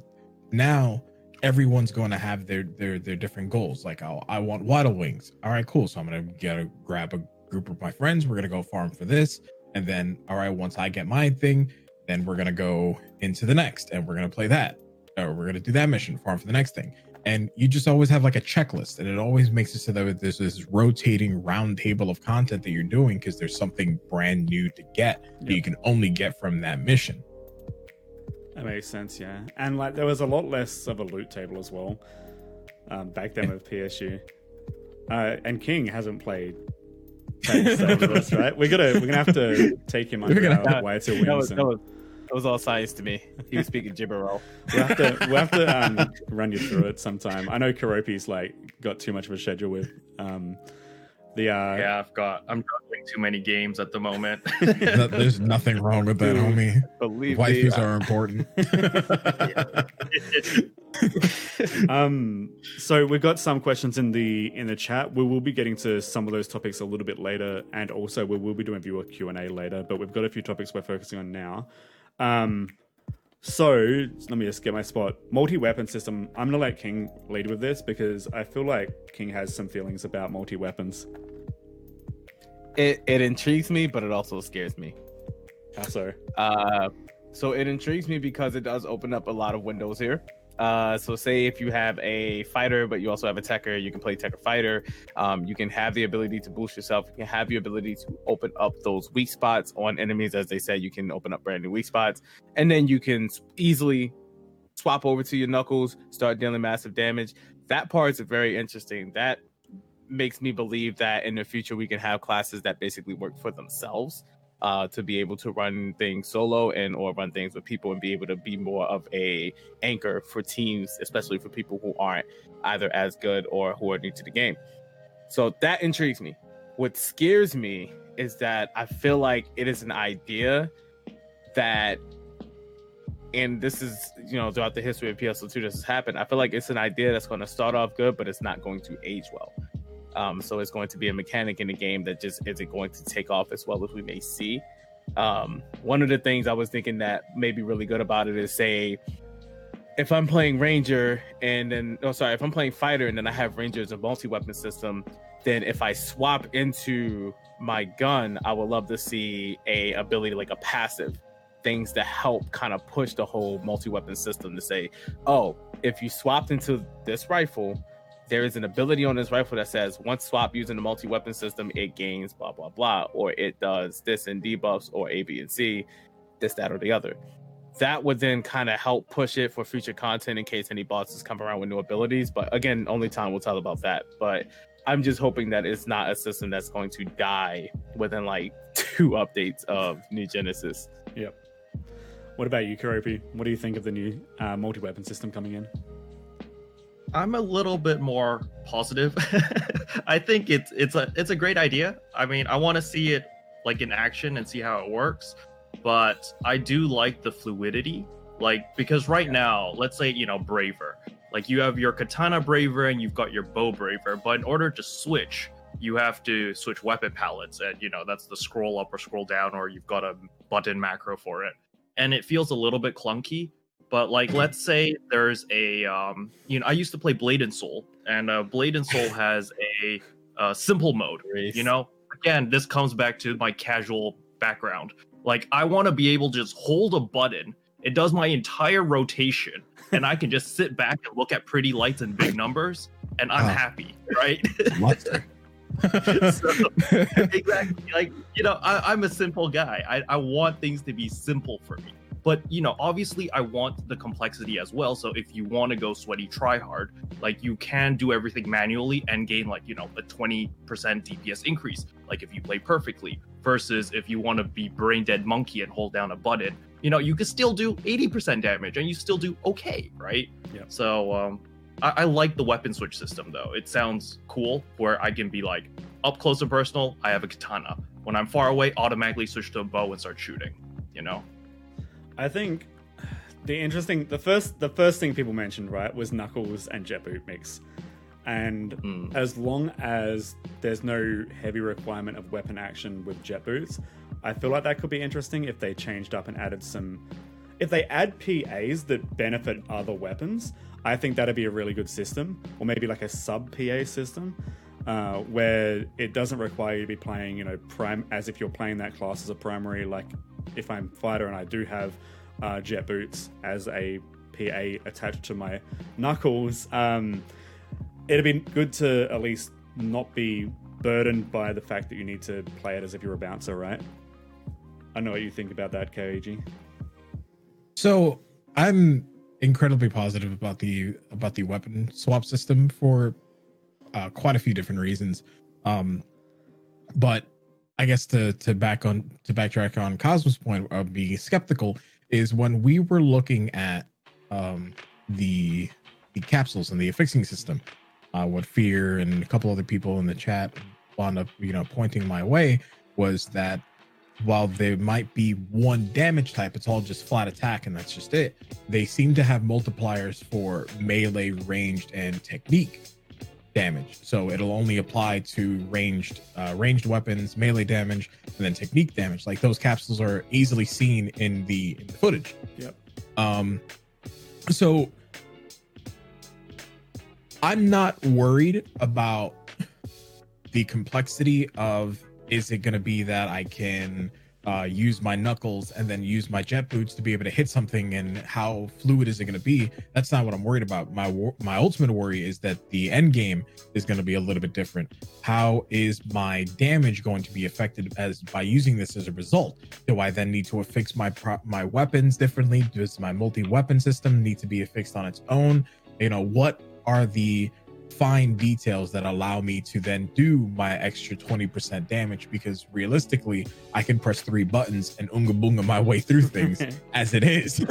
now everyone's going to have their their their different goals. Like, oh, I want Waddle Wings. All right, cool. So I'm gonna get a grab a group of my friends. We're gonna go farm for this, and then all right, once I get my thing, then we're gonna go into the next, and we're gonna play that, or we're gonna do that mission, farm for the next thing. And you just always have like a checklist, and it always makes it so that there's this rotating round table of content that you're doing because there's something brand new to get that you can only get from that mission. That makes sense, yeah. And like there was a lot less of a loot table as well um, back then with PSU. Uh, and King hasn't played. Us, right? We're gonna we're gonna have to take him under our till That wins. That was all science to me. He was speaking gibberish. We'll have to we'll have to um, run you through it sometime. I know Karopi's like got too much of a schedule with um, the uh, Yeah, I've got. I'm juggling too many games at the moment. Th- There's nothing wrong with that, homie. Believe me, Waifus are important. um so we've got some questions in the in the chat we will be getting to some of those topics a little bit later and also we will be doing viewer q&a later but we've got a few topics we're focusing on now um so let me just get my spot multi-weapon system i'm gonna let king lead with this because i feel like king has some feelings about multi-weapons it, it intrigues me, but it also scares me. How so Uh, so it intrigues me because it does open up a lot of windows here. Uh, so say if you have a fighter, but you also have a techer, you can play techer fighter. Um, you can have the ability to boost yourself. You can have the ability to open up those weak spots on enemies. As they said, you can open up brand new weak spots, and then you can easily swap over to your knuckles, start dealing massive damage. That part is very interesting. That makes me believe that in the future we can have classes that basically work for themselves uh, to be able to run things solo and or run things with people and be able to be more of a anchor for teams, especially for people who aren't either as good or who are new to the game. So that intrigues me. What scares me is that I feel like it is an idea that and this is you know throughout the history of PSO2 this has happened. I feel like it's an idea that's going to start off good, but it's not going to age well. Um, so it's going to be a mechanic in the game that just isn't going to take off as well as we may see. Um, one of the things I was thinking that may be really good about it is say, if I'm playing Ranger and then, oh, sorry, if I'm playing Fighter and then I have Ranger as a multi weapon system, then if I swap into my gun, I would love to see a ability like a passive things to help kind of push the whole multi weapon system to say, oh, if you swapped into this rifle, there is an ability on this rifle that says once swap using the multi weapon system, it gains blah blah blah, or it does this and debuffs, or A, B, and C, this, that, or the other. That would then kind of help push it for future content in case any bosses come around with new abilities. But again, only time will tell about that. But I'm just hoping that it's not a system that's going to die within like two updates of New Genesis. Yep. What about you karopi what do you think of the new uh, multi-weapon system coming in I'm a little bit more positive. I think it's it's a it's a great idea. I mean, I want to see it like in action and see how it works. But I do like the fluidity, like because right now, let's say you know Braver, Like you have your katana braver and you've got your bow braver, but in order to switch, you have to switch weapon palettes, and you know that's the scroll up or scroll down, or you've got a button macro for it, and it feels a little bit clunky. But like, let's say there's a, um, you know, I used to play Blade and Soul, and uh, Blade and Soul has a, uh simple mode. You know, again, this comes back to my casual background. Like, I want to be able to just hold a button. It does my entire rotation, and I can just sit back and look at pretty lights and big numbers, and I'm Ah. happy, right? So, exactly. Like, you know, I, I'm a simple guy. I, I want things to be simple for me. But, you know, obviously, I want the complexity as well. So if you want to go sweaty, try hard, like you can do everything manually and gain, like, you know, a 20% DPS increase, like if you play perfectly, versus if you want to be brain dead monkey and hold down a button, you know, you could still do 80% damage and you still do okay, right? Yep. So, um, I, I like the weapon switch system though. It sounds cool where I can be like up close and personal, I have a katana. When I'm far away, automatically switch to a bow and start shooting. You know? I think the interesting the first the first thing people mentioned right was Knuckles and Jet Boot mix, and Mm. as long as there's no heavy requirement of weapon action with jet boots, I feel like that could be interesting if they changed up and added some. If they add PAs that benefit other weapons, I think that'd be a really good system, or maybe like a sub PA system. Uh, where it doesn't require you to be playing, you know, prime as if you're playing that class as a primary. Like if I'm fighter and I do have uh, jet boots as a PA attached to my knuckles, um, it'd be good to at least not be burdened by the fact that you need to play it as if you're a bouncer, right? I know what you think about that, KEG. So I'm incredibly positive about the about the weapon swap system for uh, quite a few different reasons. Um, but I guess to to back on to backtrack on Cosmo's point of being skeptical is when we were looking at um, the the capsules and the affixing system, uh, what Fear and a couple other people in the chat wound up you know pointing my way was that while there might be one damage type, it's all just flat attack and that's just it. They seem to have multipliers for melee, ranged, and technique damage. So it'll only apply to ranged uh, ranged weapons, melee damage, and then technique damage. Like those capsules are easily seen in the in the footage. Yep. Um, so I'm not worried about the complexity of is it going to be that I can uh, use my knuckles and then use my jet boots to be able to hit something and how fluid is it going to be? That's not what i'm worried about. My my ultimate worry is that the end game is going to be a little bit different. How is my damage going to be affected as by using this as a result? Do i then need to affix my pro- my weapons differently? Does my multi weapon system need to be affixed on its own? You know what are the fine details that allow me to then do my extra 20% damage because realistically I can press three buttons and unga boonga my way through things as it is.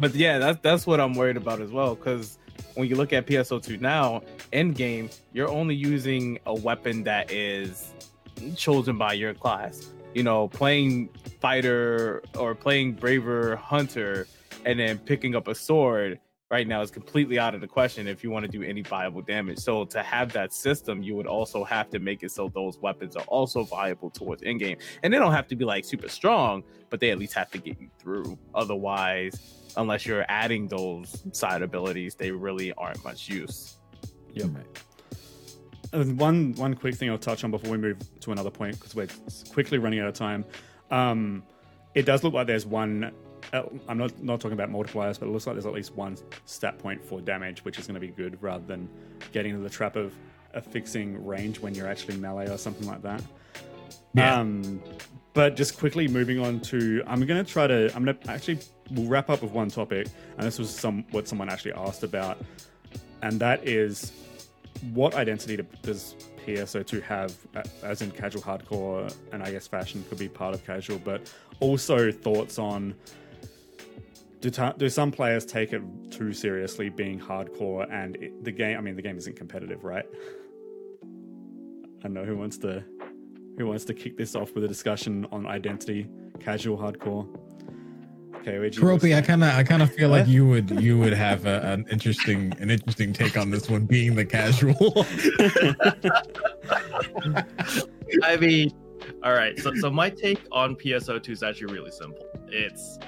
But yeah, that's that's what I'm worried about as well. Because when you look at PSO2 now, end game, you're only using a weapon that is chosen by your class. You know, playing fighter or playing braver hunter, and then picking up a sword right now is completely out of the question if you want to do any viable damage. So to have that system, you would also have to make it so those weapons are also viable towards end game, and they don't have to be like super strong, but they at least have to get you through. Otherwise, unless you're adding those side abilities, they really aren't much use. Yep. And one one quick thing I'll touch on before we move to another point because we're quickly running out of time. Um, it does look like there's one. Uh, I'm not not talking about multipliers, but it looks like there's at least one stat point for damage, which is going to be good rather than getting into the trap of affixing range when you're actually melee or something like that. Yeah. Um, but just quickly moving on to, I'm going to try to. I'm going to actually we'll wrap up with one topic, and this was some what someone actually asked about, and that is what identity do- does PSO2 have, as in casual, hardcore, and I guess fashion could be part of casual, but also thoughts on do, ta- do some players take it too seriously being hardcore and it, the game? I mean, the game isn't competitive, right? I don't know who wants to who wants to kick this off with a discussion on identity, casual, hardcore. KOG. Karopi, I kind of, I kind of feel like you would, you would have a, an interesting, an interesting take on this one, being the casual. I mean, all right. So, so my take on PSO2 is actually really simple. It's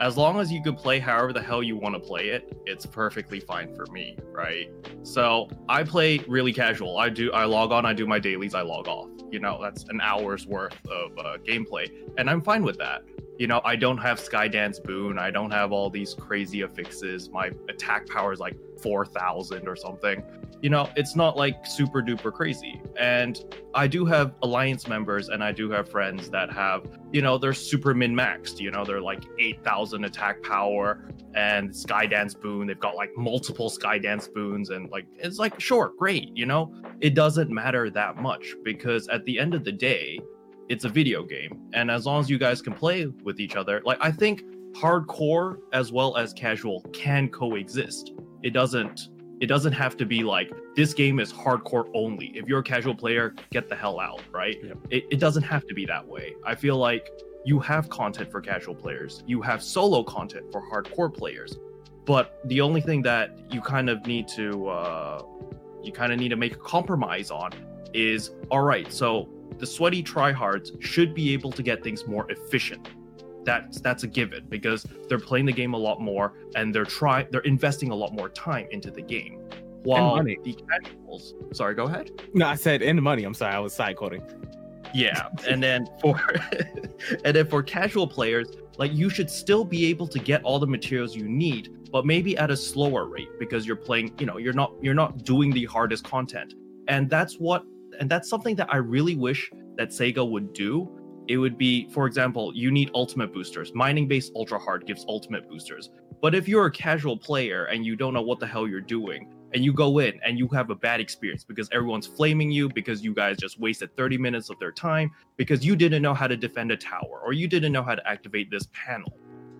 as long as you can play however the hell you want to play it, it's perfectly fine for me, right? So I play really casual. I do, I log on, I do my dailies, I log off. You know, that's an hour's worth of uh, gameplay, and I'm fine with that. You know, I don't have Skydance Boon. I don't have all these crazy affixes. My attack power is like 4,000 or something. You know, it's not like super duper crazy. And I do have alliance members and I do have friends that have, you know, they're super min maxed. You know, they're like 8,000 attack power and Skydance Boon. They've got like multiple Skydance Boons. And like, it's like, sure, great. You know, it doesn't matter that much because at the end of the day, it's a video game. And as long as you guys can play with each other, like, I think hardcore as well as casual can coexist. It doesn't it doesn't have to be like this game is hardcore only. If you're a casual player, get the hell out, right? Yep. It, it doesn't have to be that way. I feel like you have content for casual players, you have solo content for hardcore players. But the only thing that you kind of need to uh, you kind of need to make a compromise on is all right. So the sweaty tryhards should be able to get things more efficient that's that's a given because they're playing the game a lot more and they're try they're investing a lot more time into the game. While money. the casuals, sorry, go ahead. No, I said in the money. I'm sorry, I was side quoting. Yeah, and then for and then for casual players, like you should still be able to get all the materials you need, but maybe at a slower rate because you're playing, you know, you're not you're not doing the hardest content. And that's what and that's something that I really wish that Sega would do it would be, for example, you need ultimate boosters. Mining based ultra hard gives ultimate boosters. But if you're a casual player and you don't know what the hell you're doing, and you go in and you have a bad experience because everyone's flaming you because you guys just wasted 30 minutes of their time because you didn't know how to defend a tower or you didn't know how to activate this panel.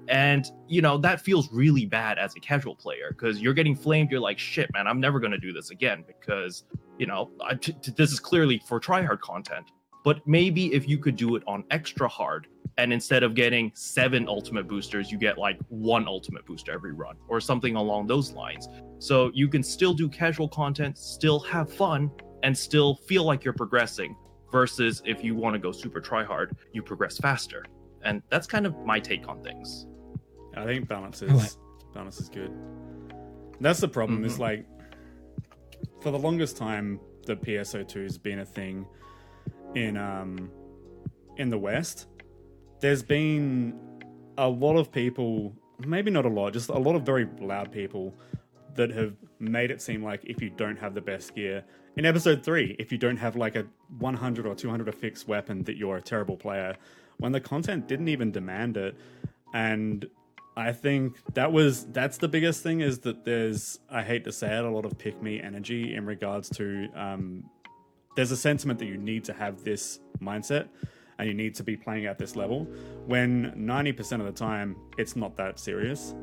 And, you know, that feels really bad as a casual player because you're getting flamed. You're like, shit, man, I'm never going to do this again because, you know, I, t- t- this is clearly for tryhard content. But maybe if you could do it on extra hard, and instead of getting seven ultimate boosters, you get like one ultimate booster every run, or something along those lines. So you can still do casual content, still have fun, and still feel like you're progressing. Versus if you want to go super try hard, you progress faster. And that's kind of my take on things. I think balance I like- is balance is good. That's the problem. Is Mhm. like for the longest time, the PSO2 has been a thing in um in the West. There's been a lot of people, maybe not a lot, just a lot of very loud people that have made it seem like if you don't have the best gear in episode 3 if you don't have like a 100 or 200 affixed weapon that you're a terrible player when the content didn't even demand it and I think that was that's the biggest thing is that there's I hate to say it a lot of pick me energy in regards to um, there's a sentiment that you need to have this mindset and you need to be playing at this level when 90% of the time it's not that serious.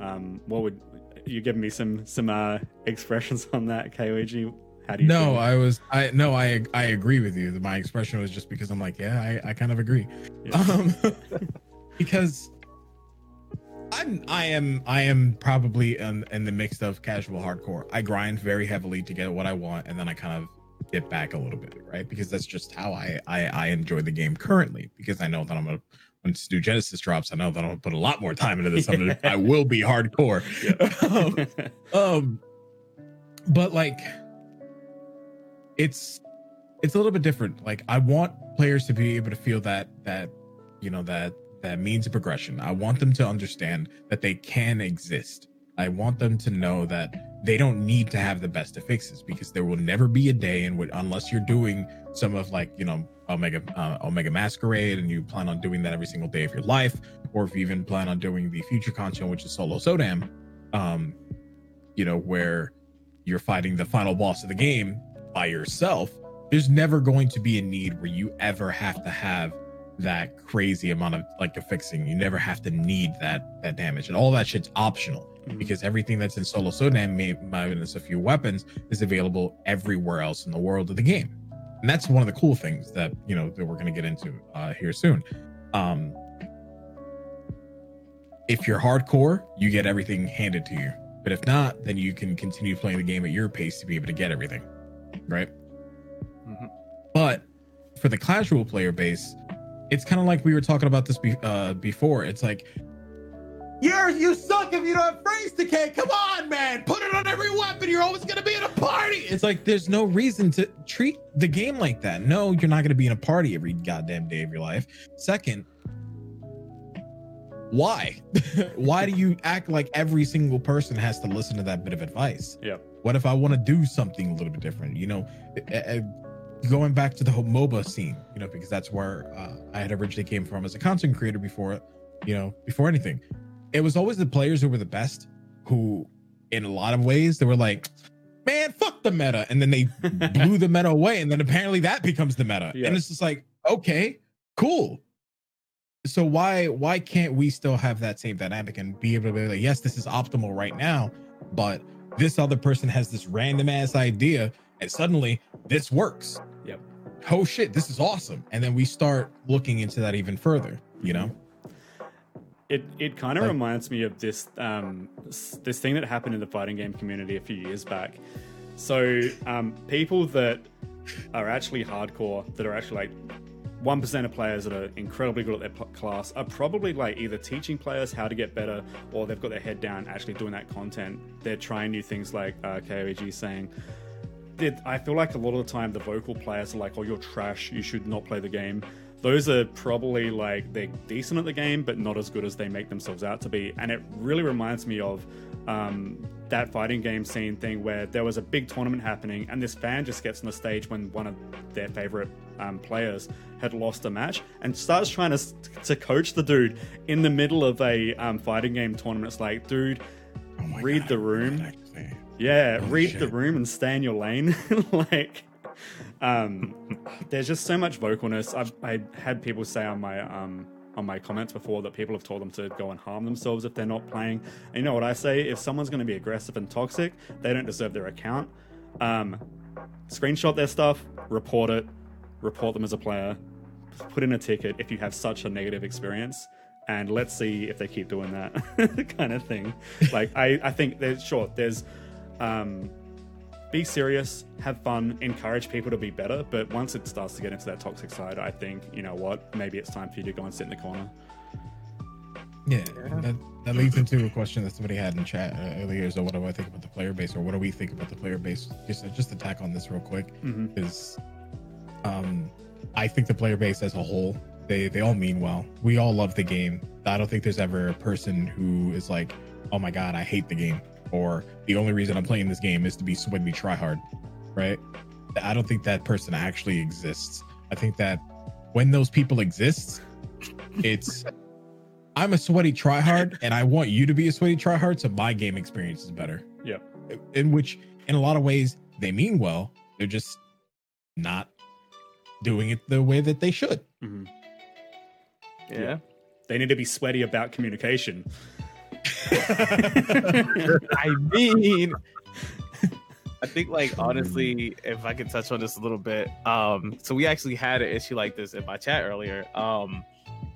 Um, what would you give me some some uh, expressions on that, KOG? How do you no? I was, I no, I I agree with you. My expression was just because I'm like, yeah, I, I kind of agree. Yeah. Um, because I'm, I am, I am probably in, in the mix of casual hardcore. I grind very heavily to get what I want, and then I kind of get back a little bit, right? Because that's just how I, I, I enjoy the game currently. Because I know that I'm gonna. When New Genesis drops, I know that I'm gonna put a lot more time into this. Gonna, I will be hardcore. um, um but like it's it's a little bit different like i want players to be able to feel that that you know that that means of progression i want them to understand that they can exist i want them to know that they don't need to have the best affixes because there will never be a day in which unless you're doing some of like you know omega uh, omega masquerade and you plan on doing that every single day of your life or if you even plan on doing the future content which is solo sodam um you know where you're fighting the final boss of the game by yourself there's never going to be a need where you ever have to have that crazy amount of like fixing you never have to need that that damage and all that shit's optional Mhm. because everything that's in solo sodam may minus a few weapons is available everywhere else in the world of the game and that's one of the cool things that you know that we're going to get into uh here soon um if you're hardcore, you get everything handed to you. But if not, then you can continue playing the game at your pace to be able to get everything. Right? Mm-hmm. But for the casual player base, it's kind of like we were talking about this be- uh, before. It's like, you're you suck if you don't have phrase decay. Come on, man, put it on every weapon. You're always gonna be in a party. It's like there's no reason to treat the game like that. No, you're not gonna be in a party every goddamn day of your life. Second, why? why do you act like every single person has to listen to that bit of advice? Yep. What if I want to do something a little bit different? You know, going back to the whole MOBA scene, you know, because that's where uh, I had originally came from as a content creator before, you know, before anything. It was always the players who were the best, who, in a lot of ways, they were like, "Man, fuck the meta," and then they blew the meta away, and then apparently that becomes the meta, Yeah. and it's just like, okay, cool. So why why can't we still have that same dynamic and be able to be like, yes, this is optimal right now, but this other person has this random ass idea, and suddenly this works. Yep. Oh shit, this is awesome, and then we start looking into that even further. You know. It it kind of Like- reminds me of this um this thing that happened in the fighting game community a few years back. So um, people that are actually hardcore, that are actually like one percent of players that are incredibly good at their p- class, are probably like either teaching players how to get better, or they've got their head down actually doing that content. They're trying new things like uh, KOG saying. It, I feel like a lot of the time the vocal players are like, "Oh, you're trash. You should not play the game." those are probably like they're decent at the game, but not as good as they make themselves out to be. And it really reminds me of um, that fighting game scene thing where there was a big tournament happening, and this fan just gets on the stage when one of their favorite um, players had lost a match and starts trying to to coach the dude in the middle of a um, fighting game tournament. It's like, dude, Oh Read God, the room. Yeah, Holy read shit. the room and stay in your lane. like, um, there's just so much vocalness. I've I had people say on my um on my comments before that people have told them to go and harm themselves if they're not playing. And you know what I say? If someone's going to be aggressive and toxic, they don't deserve their account. Um, screenshot their stuff, report it, report them as a player, put in a ticket if you have such a negative experience. And let's see if they keep doing that kind of thing. Like I, I think there's sure there's um, be serious, have fun, encourage people to be better. But once it starts to get into that toxic side, I think you know what, maybe it's time for you to go and sit in the corner. Yeah, that, that leads into a question that somebody had in chat uh, earlier. So, what do I think about the player base, or what do we think about the player base? Just just to tack on this real quick hmm is, um, I think the player base as a whole, they they all mean well. We all love the game. I don't think there's ever a person who is like, oh my god, I hate the game, or the only reason I'm playing this game is to be sweaty try hard, right? I don't think that person actually exists. I think that when those people exist, it's I'm a sweaty tryhard, and I want you to be a sweaty tryhard, so my game experience is better. Yeah. In which, in a lot of ways, they mean well. They're just not doing it the way that they should. hmm Yeah. They need to be sweaty about communication. I mean, I think like honestly, if I could touch on this a little bit, um, so we actually had an issue like this in my chat earlier, um,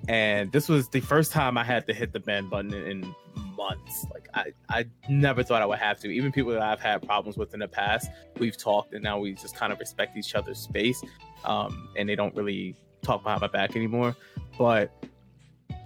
and this was the first time I had to hit the ban button in, in months. Like I, I never thought I would have to. Even people that I've had problems with in the past, we've talked, and now we just kind of respect each other's space, um, and they don't really talk behind my back anymore. But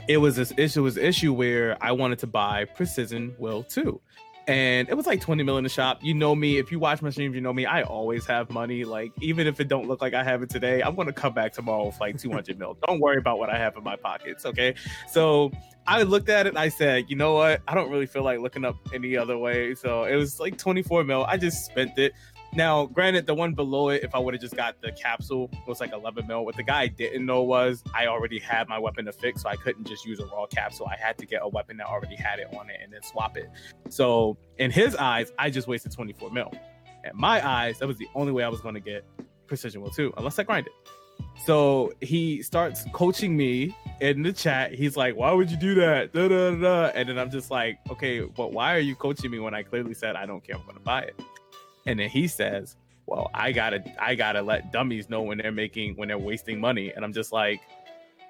it was this issue was issue where I wanted to buy Precision Will 2. And it was like 20 mil in the shop. You know me. If you watch my streams, you know me. I always have money. Like, even if it don't look like I have it today, I'm gonna come back tomorrow with like 200 mil. Don't worry about what I have in my pockets, okay? So I looked at it and I said, you know what? I don't really feel like looking up any other way. So it was like 24 mil. I just spent it. Now, granted, the one below it, if I would have just got the capsule, it was like 11 mil. What the guy didn't know was I already had my weapon to fix, so I couldn't just use a raw capsule. I had to get a weapon that already had it on it and then swap it. So, in his eyes, I just wasted 24 mil. In my eyes, that was the only way I was going to get Precision Will 2, unless I grind it. So he starts coaching me in the chat. He's like, "Why would you do that?" Da, da, da. And then I'm just like, "Okay, but why are you coaching me when I clearly said I don't care? I'm going to buy it." And then he says, "Well, I gotta, I gotta let dummies know when they're making, when they're wasting money." And I'm just like,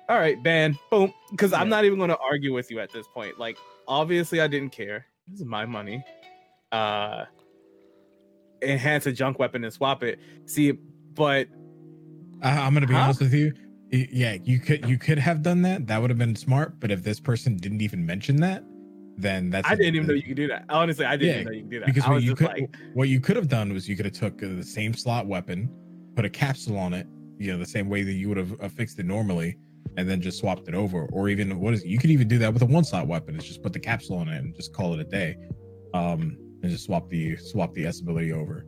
all right, ban, boom. Because I'm not even going to argue with you at this point. Like, obviously, I didn't care. This is my money. Uh, enhance a junk weapon and swap it. See, but I, I'm gonna be Huh? honest with you. Yeah, you could you could have done that. That would have been smart. But if this person didn't even mention that, then that's I didn't even know you could do that. Honestly, I didn't Yeah, even know you could do that. because I what was you just could like, what you could have done was you could have took uh, the same slot weapon, put a capsule on it, you know, the same way that you would have uh, fixed it normally, and then just swapped it over. Or even what is it? You could even do that with a one slot weapon. It's just put the capsule on it and just call it a day, um, and just swap the swap the S ability over.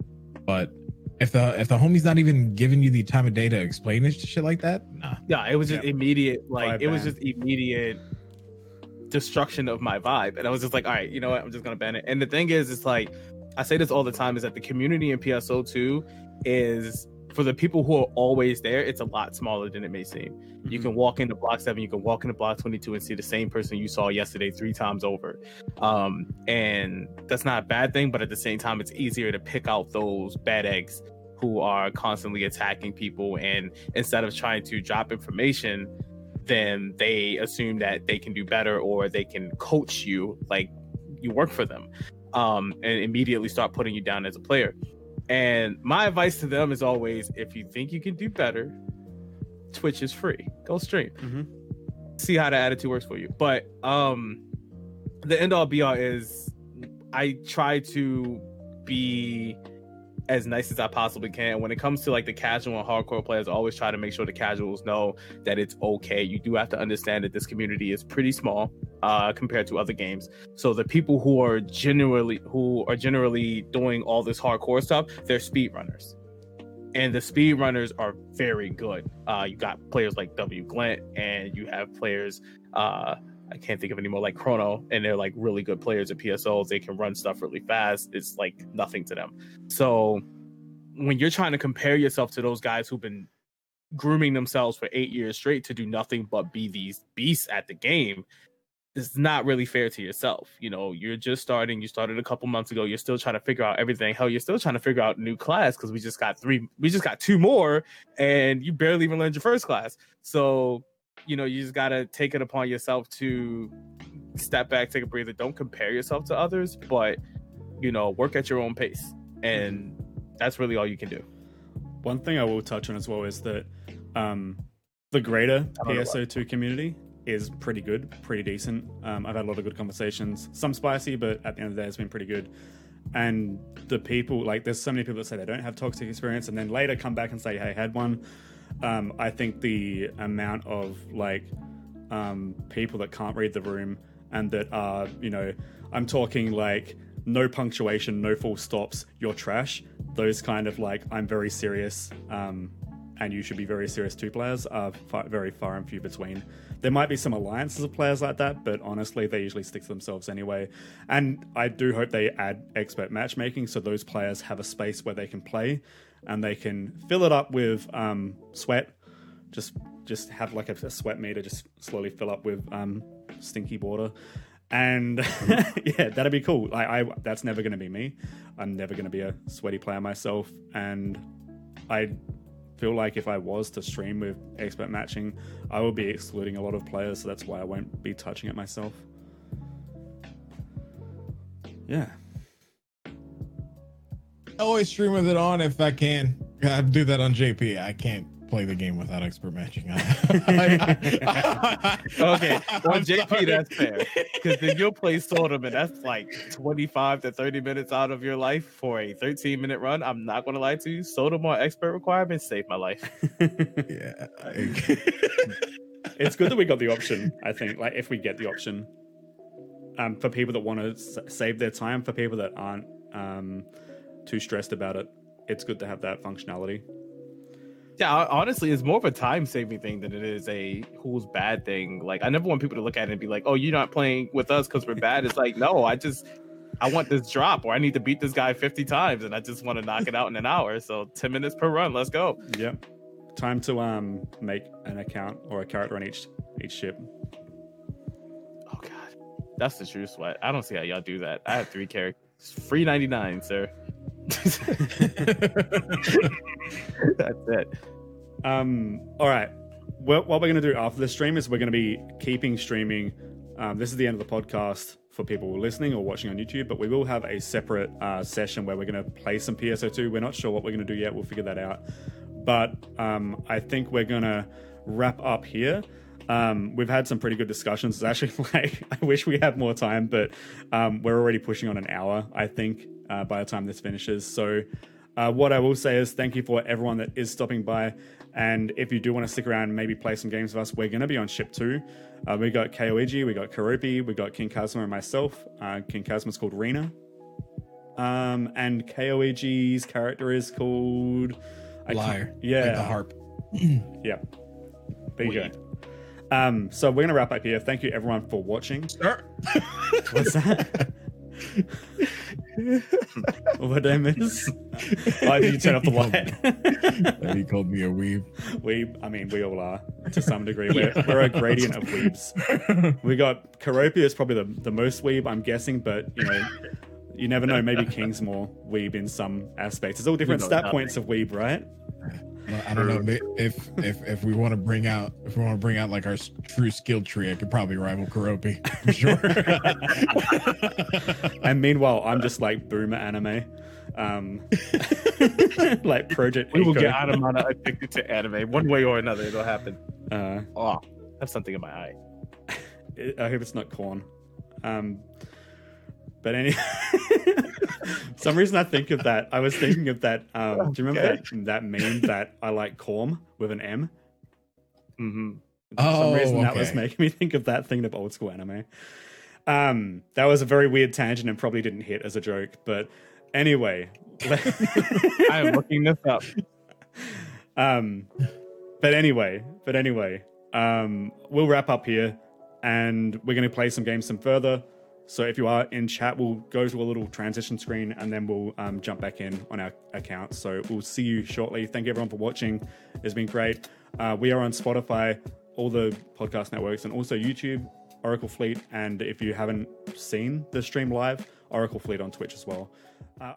But if the if the homie's not even giving you the time of day to explain this shit like that, nah. yeah, it was just Yeah. immediate. Like, Five it was just immediate destruction of my vibe. And I was just like, all right, you know what? I'm just gonna ban it. And the thing is, it's like I say this all the time: is that the community in PSO2 is for the people who are always there. It's a lot smaller than it may seem. You can walk into block seven, you can walk into block 22 and see the same person you saw yesterday three times over. Um, and that's not a bad thing, but at the same time, it's easier to pick out those bad eggs who are constantly attacking people. And instead of trying to drop information, then they assume that they can do better or they can coach you like you work for them um, and immediately start putting you down as a player. And my advice to them is always if you think you can do better, Twitch is free. Go stream. Mhm. See how the attitude works for you. But um the end all be all is I try to be as nice as I possibly can. When it comes to like the casual and hardcore players, I always try to make sure the casuals know that it's okay. You do have to understand that this community is pretty small uh, compared to other games. So the people who are generally who are generally doing all this hardcore stuff, they're speedrunners. And the speedrunners are very good. Uh, you got players like W Glent, and you have players uh, I can't think of any more like Chrono, and they're like really good players at PSOs. They can run stuff really fast. It's like nothing to them. So when you're trying to compare yourself to those guys who've been grooming themselves for eight years straight to do nothing but be these beasts at the game, it's not really fair to yourself. You know, you're just starting. You started a couple months ago. You're still trying to figure out everything. Hell, you're still trying to figure out new class because we just got three. We just got two more, and you barely even learned your first class. So you know, you just gotta take it upon yourself to step back, take a breather. Don't compare yourself to others, but you know, work at your own pace, and that's really all you can do. One thing I will touch on as well is that um, the greater I don't know PSO2 community is pretty good, pretty decent. Um, I've had a lot of good conversations, some spicy, but at the end of the day, it's been pretty good. And the people, like, there's so many people that say they don't have toxic experience, and then later come back and say, "Hey, I had one." Um, I think the amount of like um, people that can't read the room and that are, you know, I'm talking like no punctuation, no full stops, you're trash. Those kind of like, I'm very serious, um, and you should be very serious too players are far, very far and few between. There might be some alliances of players like that, but honestly, they usually stick to themselves anyway. And I do hope they add expert matchmaking so those players have a space where they can play and they can fill it up with um, sweat. Just just have like a, a sweat meter, just slowly fill up with um, stinky water, and yeah, that'd be cool. I, I that's never to be me. I'm never to be a sweaty player myself, and I feel like if I was to stream with expert matching, I would be excluding a lot of players. So that's why I won't be touching it myself. Yeah. I always stream with it on if I can. I do that on JP. I can't play the game without expert matching. Okay, on JP, that's fair. Because then you'll play Sodom, and that's like 25 to 30 minutes out of your life for a 13 minute run. I'm not going to lie to you. Sodom on expert requirements saved my life. yeah. It's good that we got the option. I think, like, if we get the option, um, for people that want to s- save their time, for people that aren't um, too stressed about it, it's good to have that functionality. Yeah, honestly, it's more of a time saving thing than it is a who's bad thing. Like, I never want people to look at it and be like, "Oh, you're not playing with us because we're bad." It's like, no, I just I want this drop, or I need to beat this guy 50 times, and I just want to knock it out in an hour. So 10 minutes per run. Let's go. Yep. Time to um make an account or a character on each each ship. Oh god, that's the true sweat. I don't see how y'all do that. I have three characters. Free 99, sir. That's it. Um. All right. what, what we're going to do after the stream is we're going to be keeping streaming. Um, this is the end of the podcast for people listening or watching on YouTube, but we will have a separate uh, session where we're going to play some PSO2. We're not sure what we're going to do yet. We'll figure that out. But um, I think we're going to wrap up here. Um, we've had some pretty good discussions. It's actually like I wish we had more time, but um, we're already pushing on an hour. I think uh, by the time this finishes. So, uh, what I will say is thank you for everyone that is stopping by. And if you do want to stick around and maybe play some games with us, we're going to be on ship two. Uh, we got Koigi, we got Karopi, we got King Kazuma and myself. Uh, King Kazuma's called Rena. Um, and Koigi's character is called I can't- Lyre. Yeah. Like the harp. Yeah. There you go. Um, so we're gonna wrap up here. Thank you everyone for watching. Sir. What's that? what did I miss? Why did you turn off the light? he called me a weeb. we, I mean, we all are to some degree. We're, we're a gradient of weebs. We got Karopia is probably the, the most weeb, I'm guessing, but you know, you never know. Maybe King's more weeb in some aspects. It's all different stat nothing. points of weeb, right? Well, I don't know if if if we want to bring out if we want to bring out like our true skill tree, I could probably rival Karopi for sure. And meanwhile, I'm just like boomer anime, um, like Project. We will A-ko. get Adamana addicted to anime one way or another. It'll happen. Uh, Oh, I have something in my eye. I hope it's not corn. Um, but any, some reason I think of that. I was thinking of that. Um, do you remember that that meme that I like corn with an M? hmm For some Oh, reason that was making me think of that thing of old school anime. Um, that was a very weird tangent and probably didn't hit as a joke. But anyway, I am looking this up. um, but anyway, but anyway, um, we'll wrap up here, and we're going to play some games some further. So if you are in chat, we'll go to a little transition screen, and then we'll um, jump back in on our account. So we'll see you shortly. Thank you everyone for watching. It's been great. Uh, we are on Spotify, all the podcast networks, and also YouTube, Oracle Fleet, and if you haven't seen the stream live, Oracle Fleet on Twitch as well. Uh,